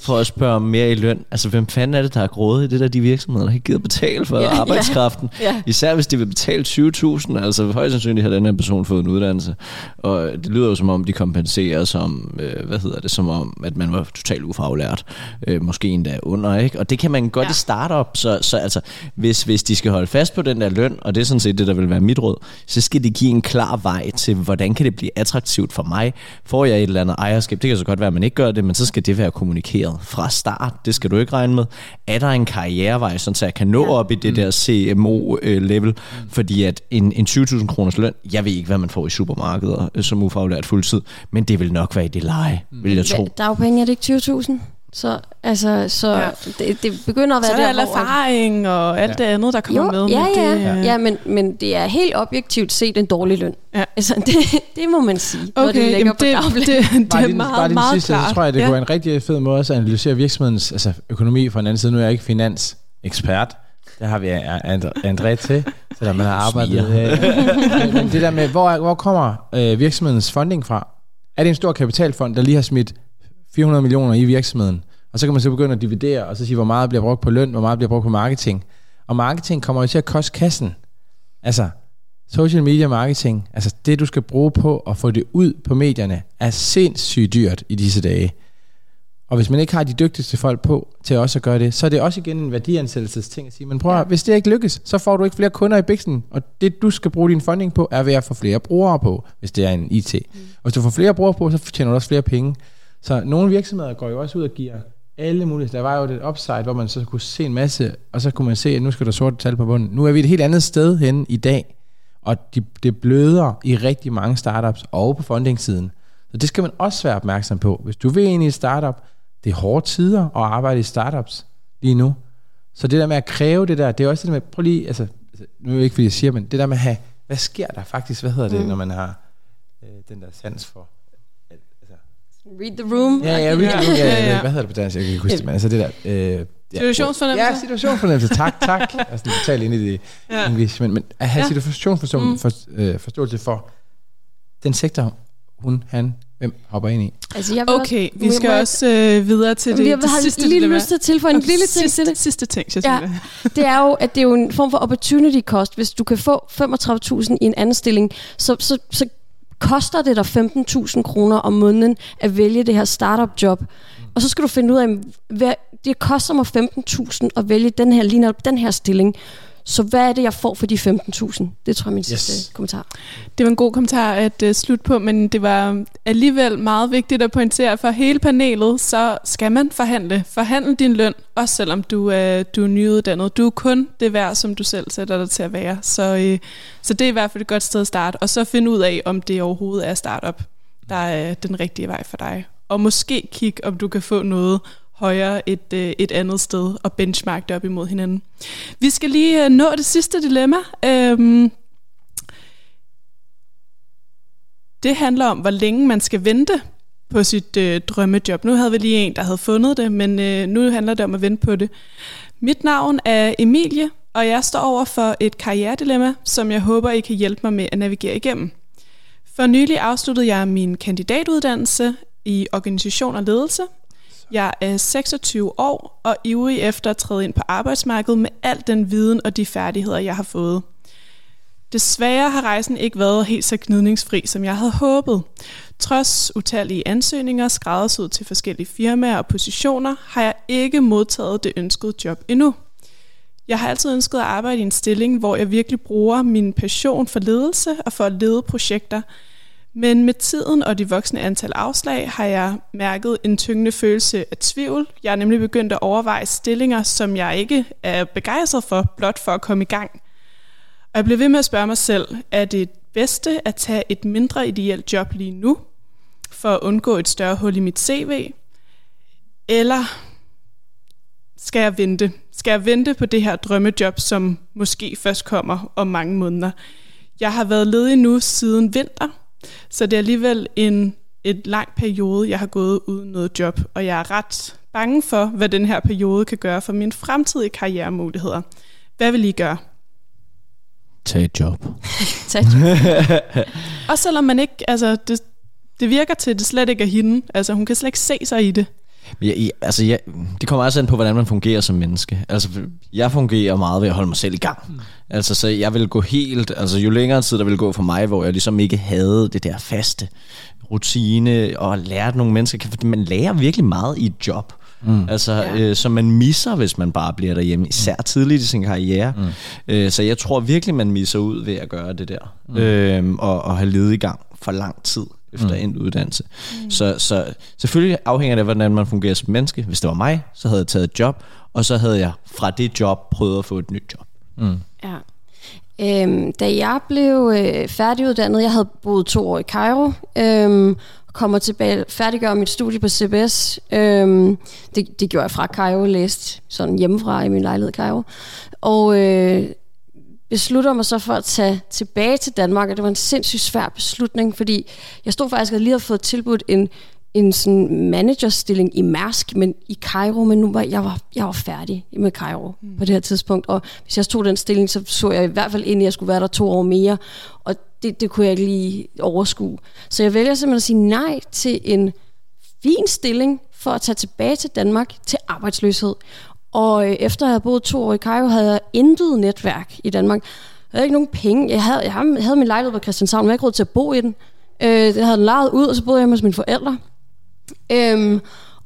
for at spørge om mere i løn. Altså, hvem fanden er det, der er grådig? Det er da de virksomheder, der ikke gider betale for Ja, ja. arbejdskraften. Ja. Især hvis de vil betale 20.000, altså højst sandsynligt har den her person fået en uddannelse. Og det lyder jo som om, de kompenserer som, øh, hvad hedder det, som om, at man var totalt ufaglært. Øh, måske endda under, ikke? Og det kan man godt Ja. i startup, så, så altså, hvis, hvis de skal holde fast på den der løn, og det er sådan set det, der vil være mit råd, så skal de give en klar vej til, hvordan kan det blive attraktivt for mig? Får jeg et eller andet ejerskab? Det kan så godt være, at man ikke gør det, men så skal det være kommunikeret fra start. Det skal du ikke regne med. Er der en karrierevej, sådan så jeg kan nå Ja. op i det der CMO-level? Fordi at en, en 20.000 kroners løn, jeg ved ikke, hvad man får i supermarkeder øh, som ufaglært fuldtid, men det vil nok være i det leje, vil jeg tro. Dagpenge er det ikke 20.000? Så, altså, så Ja. ja. det, det begynder at være Så er der der, hvor... erfaring og alt det andet, der kommer Jo, med. ja, men ja, det, ja. øh, ja men, men det er helt objektivt set en dårlig løn. Ja. Altså, det, det må man sige, når det Okay, ligger jamen på det, det, det, det bare er lige, meget, bare den meget sidste, klart. så tror jeg, det ja. kunne være en rigtig fed måde også at analysere virksomhedens altså, økonomi fra en anden side. Nu er jeg ikke finansekspert. Der har vi And- André til, selvom man har arbejdet her. Men- det der med, hvor, hvor kommer øh, virksomhedens funding fra? Er det en stor kapitalfond, der lige har smidt 400 millioner i virksomheden? Og så kan man så begynde at dividere, og så sige, hvor meget bliver brugt på løn, hvor meget bliver brugt på marketing. Og marketing kommer jo til at koste kassen. Altså, social media marketing, altså det du skal bruge på at få det ud på medierne, er sindssygt dyrt i disse dage. Og hvis man ikke har de dygtigste folk på til også at gøre det, så er det også igen en værdiansættelsesting at sige, men prøv at, hvis det ikke lykkes, så får du ikke flere kunder i biksen, og det du skal bruge din funding på, er ved at få flere brugere på, hvis det er en IT. Mm. Og hvis du får flere brugere på, så tjener du også flere penge. Så nogle virksomheder går jo også ud og giver alle mulige. Der var jo et upside, hvor man så kunne se en masse, og så kunne man se, at nu skal der sorte tal på bunden. Nu er vi et helt andet sted hen i dag, og de, det bløder i rigtig mange startups og på funding-siden. Så det skal man også være opmærksom på. Hvis du vil ind i et startup, det er hårde tider at arbejde i startups lige nu. Så det der med at kræve det der, det er også det der med, prøv lige, altså, altså, nu er det ikke fordi jeg siger, men det der med at have, hvad sker der faktisk, hvad hedder det, mm. når man har øh, den der sans for, Read the room. ja, ja, Ja, ja, ja, ja, ja. hvad hedder det på dansk, jeg kan ikke huske det, men altså det der, øh, ja, Situationsfornemmelse. Ja, situationsfornemmelse, tak, tak. Jeg er sådan totalt inde i det Ja. English, men, men at have Ja. ja. situationsforståelse Mm. for, øh, forståelse for den sektor, hun, han, hvem hopper ind i. Altså, jeg Okay, også, vi skal må jeg- også øh, videre til det, jeg det har sidste lige dilemma. lyst til at tilføje en Okay, lille ting sidste, til det. Sidste ting, Cecilia. det er jo, at det er jo en form for opportunity cost. Hvis du kan få 35.000 i en anden stilling, så, så, så koster det dig 15.000 kroner om måneden at vælge det her startup job? Og så skal du finde ud af, hvad, det koster mig 15.000 at vælge den her, lige den her stilling. Så hvad er det, jeg får for de 15.000? Det tror jeg er min sidste yes. kommentar. Det var en god kommentar at uh, slutte på, men det var alligevel meget vigtigt at pointere for hele panelet, så skal man forhandle. Forhandle din løn, også selvom du, uh, du er nyuddannet. Du er kun det værd, som du selv sætter dig til at være. Så, uh, så det er i hvert fald et godt sted at starte. Og så finde ud af, om det overhovedet er startup, der er den rigtige vej for dig. Og måske kig, om du kan få noget højere et, øh, et andet sted og benchmark det op imod hinanden. Vi skal lige øh, nå det sidste dilemma. Øhm, det handler om, hvor længe man skal vente på sit øh, drømmejob. Nu havde vi lige en, der havde fundet det, men øh, nu handler det om at vente på det. Mit navn er Emilie, og jeg står over for et karrieredilemma, som jeg håber, I kan hjælpe mig med at navigere igennem. For nylig afsluttede jeg min kandidatuddannelse i organisation og ledelse jeg er 26 år og ivrig efter at træde ind på arbejdsmarkedet med al den viden og de færdigheder, jeg har fået. Desværre har rejsen ikke været helt så gnidningsfri, som jeg havde håbet. Trods utallige ansøgninger skræddersyet til forskellige firmaer og positioner, har jeg ikke modtaget det ønskede job endnu. Jeg har altid ønsket at arbejde i en stilling, hvor jeg virkelig bruger min passion for ledelse og for at lede projekter – men med tiden og de voksne antal afslag har jeg mærket en tyngende følelse af tvivl. Jeg er nemlig begyndt at overveje stillinger, som jeg ikke er begejstret for, blot for at komme i gang. Og jeg bliver ved med at spørge mig selv, er det bedste at tage et mindre ideelt job lige nu, for at undgå et større hul i mit CV? Eller skal jeg vente? Skal jeg vente på det her drømmejob, som måske først kommer om mange måneder? Jeg har været ledig nu siden vinter, så det er alligevel en et lang periode, jeg har gået uden noget job, og jeg er ret bange for, hvad den her periode kan gøre for mine fremtidige karrieremuligheder. Hvad vil I gøre? Tag et job. Tag et job. og selvom man ikke, altså det, det virker til, at det slet ikke er hende. Altså hun kan slet ikke se sig i det. Jeg, altså, jeg, det kommer også an på, hvordan man fungerer som menneske. Altså, jeg fungerer meget ved at holde mig selv i gang. Mm. Altså, så jeg vil gå helt... Altså, jo længere tid der vil gå for mig, hvor jeg ligesom ikke havde det der faste rutine og lærte nogle mennesker. For man lærer virkelig meget i et job. Mm. Altså, ja. øh, som man misser, hvis man bare bliver derhjemme, især mm. tidligt i sin karriere. Mm. Øh, så jeg tror virkelig, man misser ud ved at gøre det der. Mm. Øh, og, og have ledet i gang for lang tid efter mm. en uddannelse. Mm. Så, så selvfølgelig afhænger det af, hvordan man fungerer som menneske. Hvis det var mig, så havde jeg taget et job, og så havde jeg fra det job prøvet at få et nyt job. Mm. Ja. Øhm, da jeg blev øh, færdiguddannet, jeg havde boet to år i Cairo, øhm, kommer tilbage, færdiggør mit studie på CBS. Øhm, det, det gjorde jeg fra Cairo, læste sådan hjemmefra i min lejlighed i Cairo. Og øh, beslutter mig så for at tage tilbage til Danmark, og det var en sindssygt svær beslutning, fordi jeg stod faktisk og lige havde fået tilbudt en, en sådan managerstilling i Mærsk, men i Cairo, men nu var jeg, var, jeg var færdig med Cairo mm. på det her tidspunkt, og hvis jeg tog den stilling, så så jeg i hvert fald ind, at jeg skulle være der to år mere, og det, det kunne jeg ikke lige overskue. Så jeg vælger simpelthen at sige nej til en fin stilling for at tage tilbage til Danmark til arbejdsløshed. Og øh, efter jeg havde boet to år i Cairo, havde jeg intet netværk i Danmark. Jeg havde ikke nogen penge. Jeg havde, jeg havde min lejlighed på Christianshavn, men jeg havde ikke råd til at bo i den. Øh, jeg havde den lejet ud, og så boede jeg hos mine forældre. Øhm,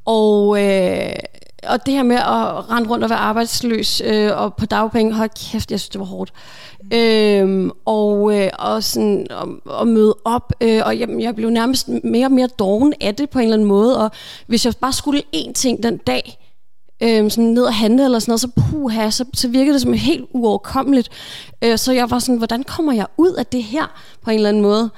og, øh, og det her med at rende rundt og være arbejdsløs øh, og på dagpenge, hold kæft, jeg synes, det var hårdt. Øhm, og, øh, og sådan at, og møde op, øh, og jeg, jeg blev nærmest mere og mere doven af det på en eller anden måde, og hvis jeg bare skulle én ting den dag, øh, sådan ned og handle eller sådan noget, så puha, så, så virkede det som helt uoverkommeligt. Øh, så jeg var sådan, hvordan kommer jeg ud af det her på en eller anden måde?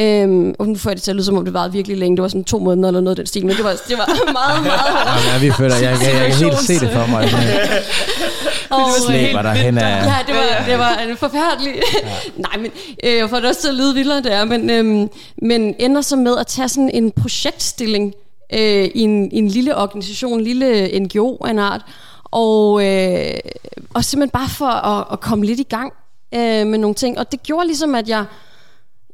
Øhm, og nu får jeg det til at lyde, som om det var virkelig længe. Det var sådan to måneder eller noget den stil, men det var, det var meget, meget. Ja, vi føler, jeg, jeg, jeg, jeg, kan helt se det for mig. og, slæber der hen af... Ja, det var, det var forfærdeligt. Ja. Nej, men øh, jeg får det også til at lyde vildere, det er. Men, øhm, men ender så med at tage sådan en projektstilling, øh, i, en, i en lille organisation, en lille NGO af en art, og, øh, og simpelthen bare for at, at komme lidt i gang øh, med nogle ting. Og det gjorde ligesom, at jeg,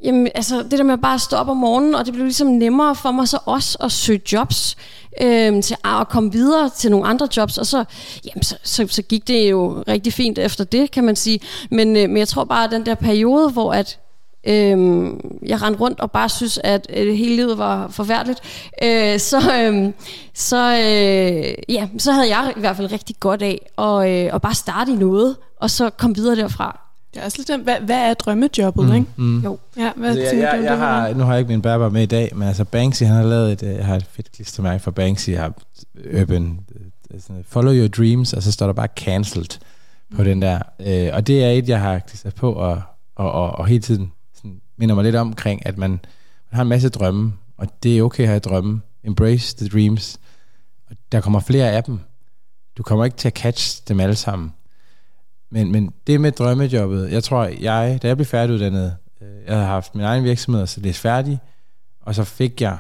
jamen, altså det der med at bare stå op om morgenen, og det blev ligesom nemmere for mig så også at søge jobs, øh, til at komme videre til nogle andre jobs, og så, jamen, så, så, så gik det jo rigtig fint efter det, kan man sige. Men, øh, men jeg tror bare, at den der periode, hvor at Øhm, jeg rendte rundt og bare synes, at øh, hele livet var forfærdeligt. Øh, så øh, så, øh, ja, så havde jeg i hvert fald rigtig godt af at, øh, at bare starte i noget, og så komme videre derfra. Det er også lidt, hvad, hvad er drømmejobbet, mm, ikke? Mm. Jo. Ja, hvad Altså, jeg, tænker jeg, du? jeg har, nu har jeg ikke min bærbar med i dag, men altså Banksy, han har lavet et, øh, jeg har et fedt klistermærke fra Banksy, jeg har Urban, øh, sådan, follow your dreams, og så står der bare cancelled på Mm. den der. Øh, og det er et, jeg har klistret på, og, og, og, og hele tiden minder mig lidt omkring, at man, man har en masse drømme, og det er okay at have drømme. Embrace the dreams. Og der kommer flere af dem. Du kommer ikke til at catch dem alle sammen. Men, men det med drømmejobbet, jeg tror, jeg, da jeg blev færdiguddannet, øh, jeg havde haft min egen virksomhed, og så er færdig, og så fik jeg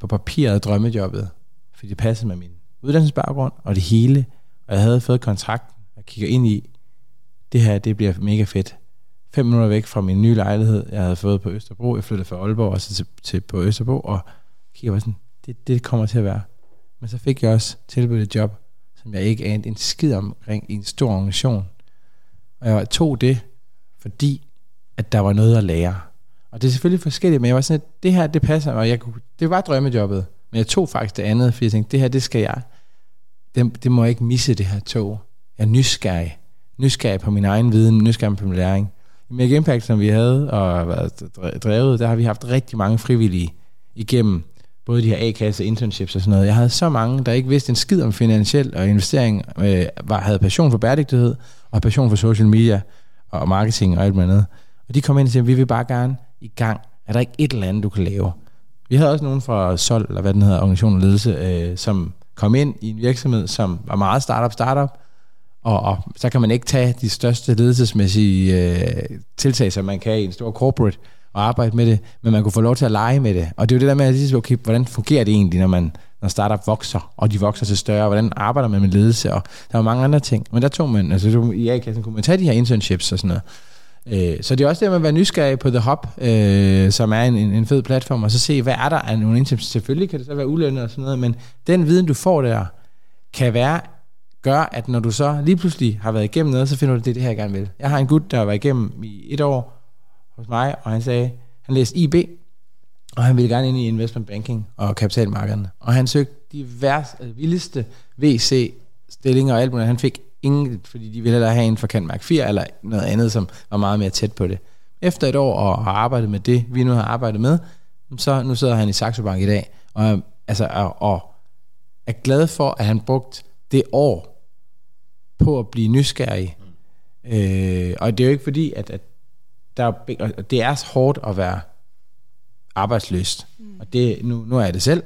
på papiret drømmejobbet, fordi det passede med min uddannelsesbaggrund og det hele, og jeg havde fået kontrakten, og kigger ind i, det her, det bliver mega fedt. Fem minutter væk fra min nye lejlighed, jeg havde fået på Østerbro, jeg flyttede fra Aalborg og så til, til på Østerbro, og kigger bare sådan, det, det kommer til at være. Men så fik jeg også tilbudt et job, som jeg ikke anede en skid omkring i en stor organisation. Og jeg tog det, fordi at der var noget at lære. Og det er selvfølgelig forskelligt, men jeg var sådan, at det her, det passer, og jeg kunne, det var drømmejobbet. Men jeg tog faktisk det andet, fordi jeg tænkte, det her, det skal jeg. Det, det må jeg ikke misse, det her tog. Jeg er nysgerrig. Nysgerrig på min egen viden, nysgerrig på min læring. Make Impact, som vi havde og har været drevet, der har vi haft rigtig mange frivillige igennem både de her A-kasse, internships og sådan noget. Jeg havde så mange, der ikke vidste en skid om finansiel og investering, øh, var, havde passion for bæredygtighed og passion for social media og marketing og alt muligt andet. Og de kom ind og sagde, vi vil bare gerne i gang. Er der ikke et eller andet, du kan lave? Vi havde også nogen fra Sol, eller hvad den hedder, organisation og ledelse, øh, som kom ind i en virksomhed, som var meget startup-startup, og, og så kan man ikke tage de største ledelsesmæssige øh, tiltag, som man kan i en stor corporate, og arbejde med det, men man kunne få lov til at lege med det. Og det er jo det der med at sige, okay, hvordan fungerer det egentlig, når man når startup vokser, og de vokser til større, hvordan arbejder man med ledelse, og der var mange andre ting. Men der tog man, altså i A-kassen kunne man tage de her internships og sådan noget. Øh, så det er også det med at være nysgerrig på The Hub, øh, som er en, en fed platform, og så se, hvad er der af nogle internships. Selvfølgelig kan det så være ulønnet og sådan noget, men den viden, du får der, kan være, gør, at når du så lige pludselig har været igennem noget, så finder du, det er det her, jeg gerne vil. Jeg har en gut, der var igennem i et år hos mig, og han sagde, han læste IB, og han ville gerne ind i investment banking og kapitalmarkederne. Og han søgte de værste, altså, vildeste VC-stillinger og alt muligt. Han fik ingen, fordi de ville hellere have en for Kant 4 eller noget andet, som var meget mere tæt på det. Efter et år og har arbejdet med det, vi nu har arbejdet med, så nu sidder han i Saxo Bank i dag, og, altså, og, og er glad for, at han brugte det år på at blive nysgerrig. Øh, og det er jo ikke fordi, at, at der, er- og det er hårdt at være arbejdsløst. Mm. Og det, nu, nu er jeg det selv.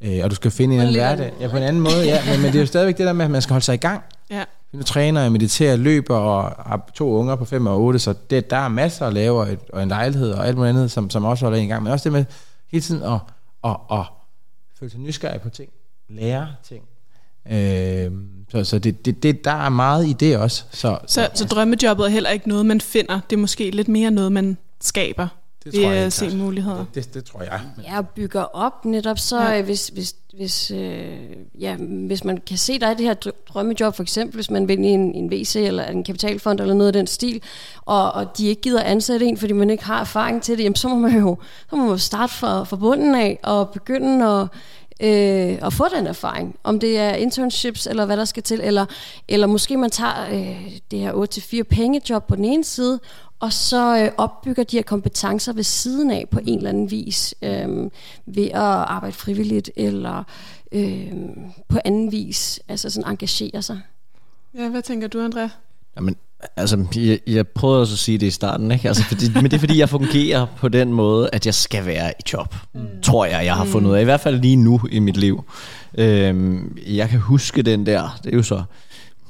Øh, og du skal finde en anden hverdag. Ja, på en anden måde, ja. Men, men det er jo stadigvæk det der med, at man skal holde sig i gang. Ja. Nu træner jeg, mediterer, løber og har to unger på 5 og 8, så det, der er masser at lave, og, et, og en lejlighed og alt muligt andet, som, som også holder en i gang. Men også det med hele tiden at, at, at føle sig nysgerrig på ting. Lære ting. Øh, så så det, det, det, der er meget i det også. Så, Så, så drømmejobbet er heller ikke noget, man finder. Det er måske lidt mere noget, man skaber. det tror jeg er at se muligheder. Det, det, det tror jeg. Ja, og bygger op netop, så Ja. ja. hvis, hvis, hvis, øh, ja, hvis man kan se, der er det her drø- drømmejob, for eksempel hvis man vil i en, en VC eller en kapitalfond eller noget af den stil, og, og de ikke gider ansætte en, fordi man ikke har erfaring til det, jamen så må man jo så må man jo starte fra, fra bunden af og begynde at, øh, at få den erfaring. Om det er internships eller hvad der skal til, eller, eller måske man tager øh, det her 8-4 pengejob på den ene side, og så øh, opbygger de her kompetencer ved siden af på en eller anden vis, øh, ved at arbejde frivilligt, eller øh, på anden vis, altså sådan engagere sig. Ja, hvad tænker du, André? Jamen, altså, jeg, jeg prøvede også at sige det i starten, ikke? Altså, fordi, men det er fordi, jeg fungerer på den måde, at jeg skal være i job. Mm. Tror jeg, jeg har fundet ud af. I hvert fald lige nu i mit liv. Øhm, jeg kan huske den der, det er jo så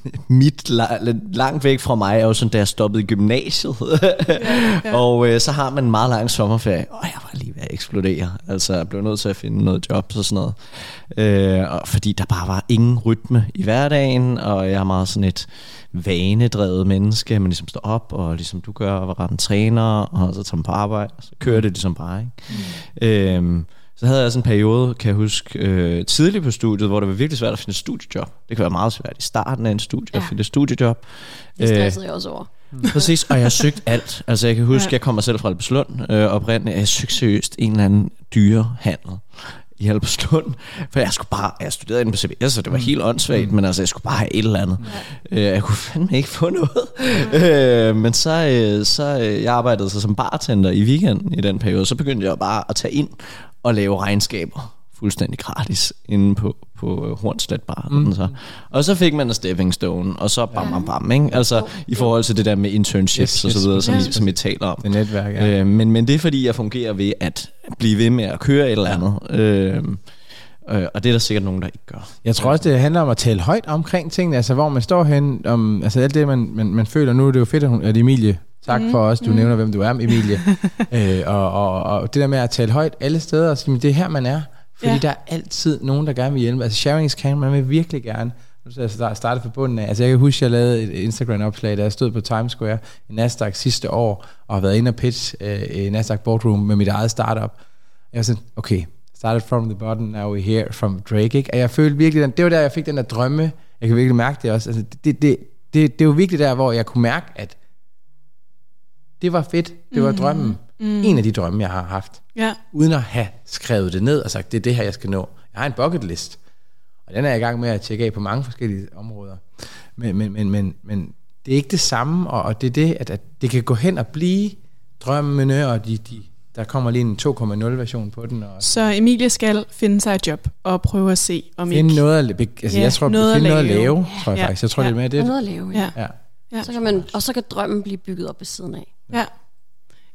mit la- langt væk fra mig er jo sådan, da jeg stoppede i gymnasiet. ja. og øh, så har man en meget lang sommerferie. Og jeg var lige ved at eksplodere. Altså, jeg blev nødt til at finde noget job og sådan noget. Øh, og fordi der bare var ingen rytme i hverdagen, og jeg er meget sådan et vanedrevet menneske. Man ligesom står op, og ligesom du gør, og var en træner, og så tager man på arbejde, og så kører det ligesom bare. Ikke? Mm. Øhm, så havde jeg sådan en periode, kan jeg huske, øh, tidligt på studiet, hvor det var virkelig svært at finde et studiejob. Det kan være meget svært i starten af en studie ja. at finde et studiejob. Det stressede jeg også over. Præcis, og jeg har søgt alt. Altså jeg kan huske, ja. jeg kommer selv fra Albertslund øh, oprindeligt, jeg søgte seriøst en eller anden dyrehandel i Albertslund, for jeg skulle bare, jeg studerede inde på CBS, så det var helt åndssvagt, men altså, jeg skulle bare have et eller andet. Ja. Øh, jeg kunne fandme ikke få noget. Ja. Øh, men så, øh, så øh, jeg arbejdede så som bartender i weekenden i den periode, så begyndte jeg bare at tage ind og lave regnskaber fuldstændig gratis inde på, på øh, Hornslet Bar. Mm. Så. Og så fik man en stepping stone, og så bam, bam, bam. Ikke? Altså i forhold til det der med internships yes, yes, og så videre, som, yes. som I taler om. Det netværk, ja. øh, men, men det er fordi, jeg fungerer ved at blive ved med at køre et eller andet. Øh, Øh, og det er der sikkert nogen, der ikke gør. Jeg tror også, det handler om at tale højt omkring tingene, altså hvor man står hen, om, altså alt det, man, man, man føler. Nu er det jo fedt, at, hun, at Emilie, tak mm. for os, du mm. nævner, hvem du er, Emilie. øh, og, og, og det der med at tale højt alle steder, og sige, det er her, man er. Fordi ja. der er altid nogen, der gerne vil hjælpe. Altså sharing is caring, man vil virkelig gerne. Nu skal jeg starte fra bunden af. Altså jeg kan huske, at jeg lavede et Instagram-opslag, da jeg stod på Times Square i Nasdaq sidste år, og har været inde og pitch øh, i Nasdaq Boardroom med mit eget startup. Jeg var sådan, okay, started from the bottom, now we're here from Drake. Ikke? Og jeg følte virkelig, den, det var der, jeg fik den der drømme. Jeg kan virkelig mærke det også. Altså, det, det, det, det var virkelig der, hvor jeg kunne mærke, at det var fedt. Det var mm. drømmen. Mm. En af de drømme, jeg har haft. Ja. Uden at have skrevet det ned og sagt, det er det her, jeg skal nå. Jeg har en bucket list. Og den er jeg i gang med at tjekke af på mange forskellige områder. Men, men, men, men, men det er ikke det samme, og, og det er det, at, at det kan gå hen og blive drømmene, og de, de, der kommer lige en 2.0 version på den. Og så Emilie skal finde sig et job og prøve at se, om finde ikke... Noget at, altså ja, jeg tror, noget, finde at noget at lave, tror jeg ja. faktisk. Jeg tror, ja. det er med det. Noget at lave, ja. ja. ja. Så kan man, og så kan drømmen blive bygget op ved siden af. Ja.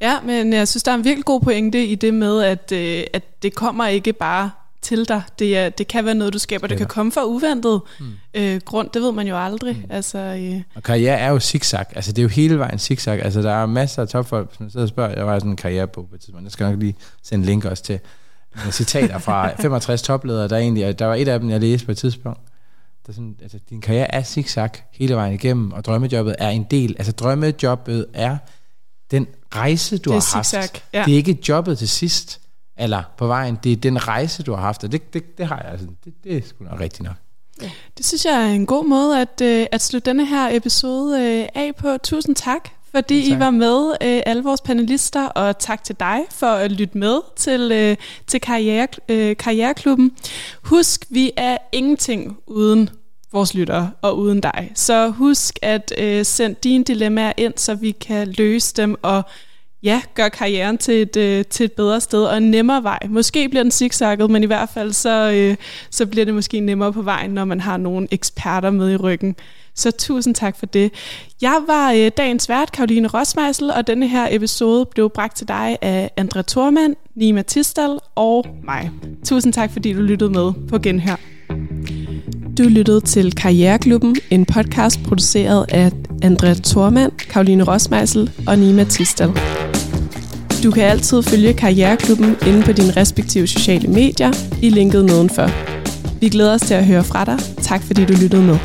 Ja, men jeg synes, der er en virkelig god pointe i det med, at, øh, at det kommer ikke bare til dig. Det, er, det kan være noget, du skaber. Det kan komme fra uventet mm. øh, grund. Det ved man jo aldrig. Mm. Altså, øh. Og karriere er jo zigzag. Altså, det er jo hele vejen zigzag. Altså, der er masser af topfolk, som sidder og spørger. Jeg var sådan en karriere på et tidspunkt. Jeg skal nok lige sende link også til nogle citater fra 65 topledere. Der, er egentlig, der var et af dem, jeg læste på et tidspunkt. Der sådan, altså, din karriere er zigzag hele vejen igennem, og drømmejobbet er en del. Altså, drømmejobbet er den rejse, du har haft. Ja. Det er ikke jobbet til sidst, eller på vejen. Det er den rejse, du har haft, og det, det, det har jeg altså. Det, det er sgu nok rigtigt nok. Ja. Det synes jeg er en god måde at, øh, at slutte denne her episode øh, af på. Tusind tak, fordi tak. I var med, øh, alle vores panelister, og tak til dig for at lytte med til, til karriere, Karriereklubben. Husk, vi er ingenting uden vores lyttere og uden dig. Så husk at øh, sende dine dilemmaer ind, så vi kan løse dem og ja, gøre karrieren til et, øh, til et bedre sted og en nemmere vej. Måske bliver den zigzagget, men i hvert fald så, øh, så bliver det måske nemmere på vejen, når man har nogle eksperter med i ryggen. Så tusind tak for det. Jeg var øh, dagens vært, Karoline Rosmeisel, og denne her episode blev bragt til dig af Andrea Thormand, Nima Tisdal og mig. Tusind tak, fordi du lyttede med på Genhør. Du lyttede til Karriereklubben, en podcast produceret af Andrea Thormand, Karoline Rosmeisel og Nima Tisdal. Du kan altid følge Karriereklubben inde på dine respektive sociale medier i linket nedenfor. Vi glæder os til at høre fra dig. Tak fordi du lyttede med.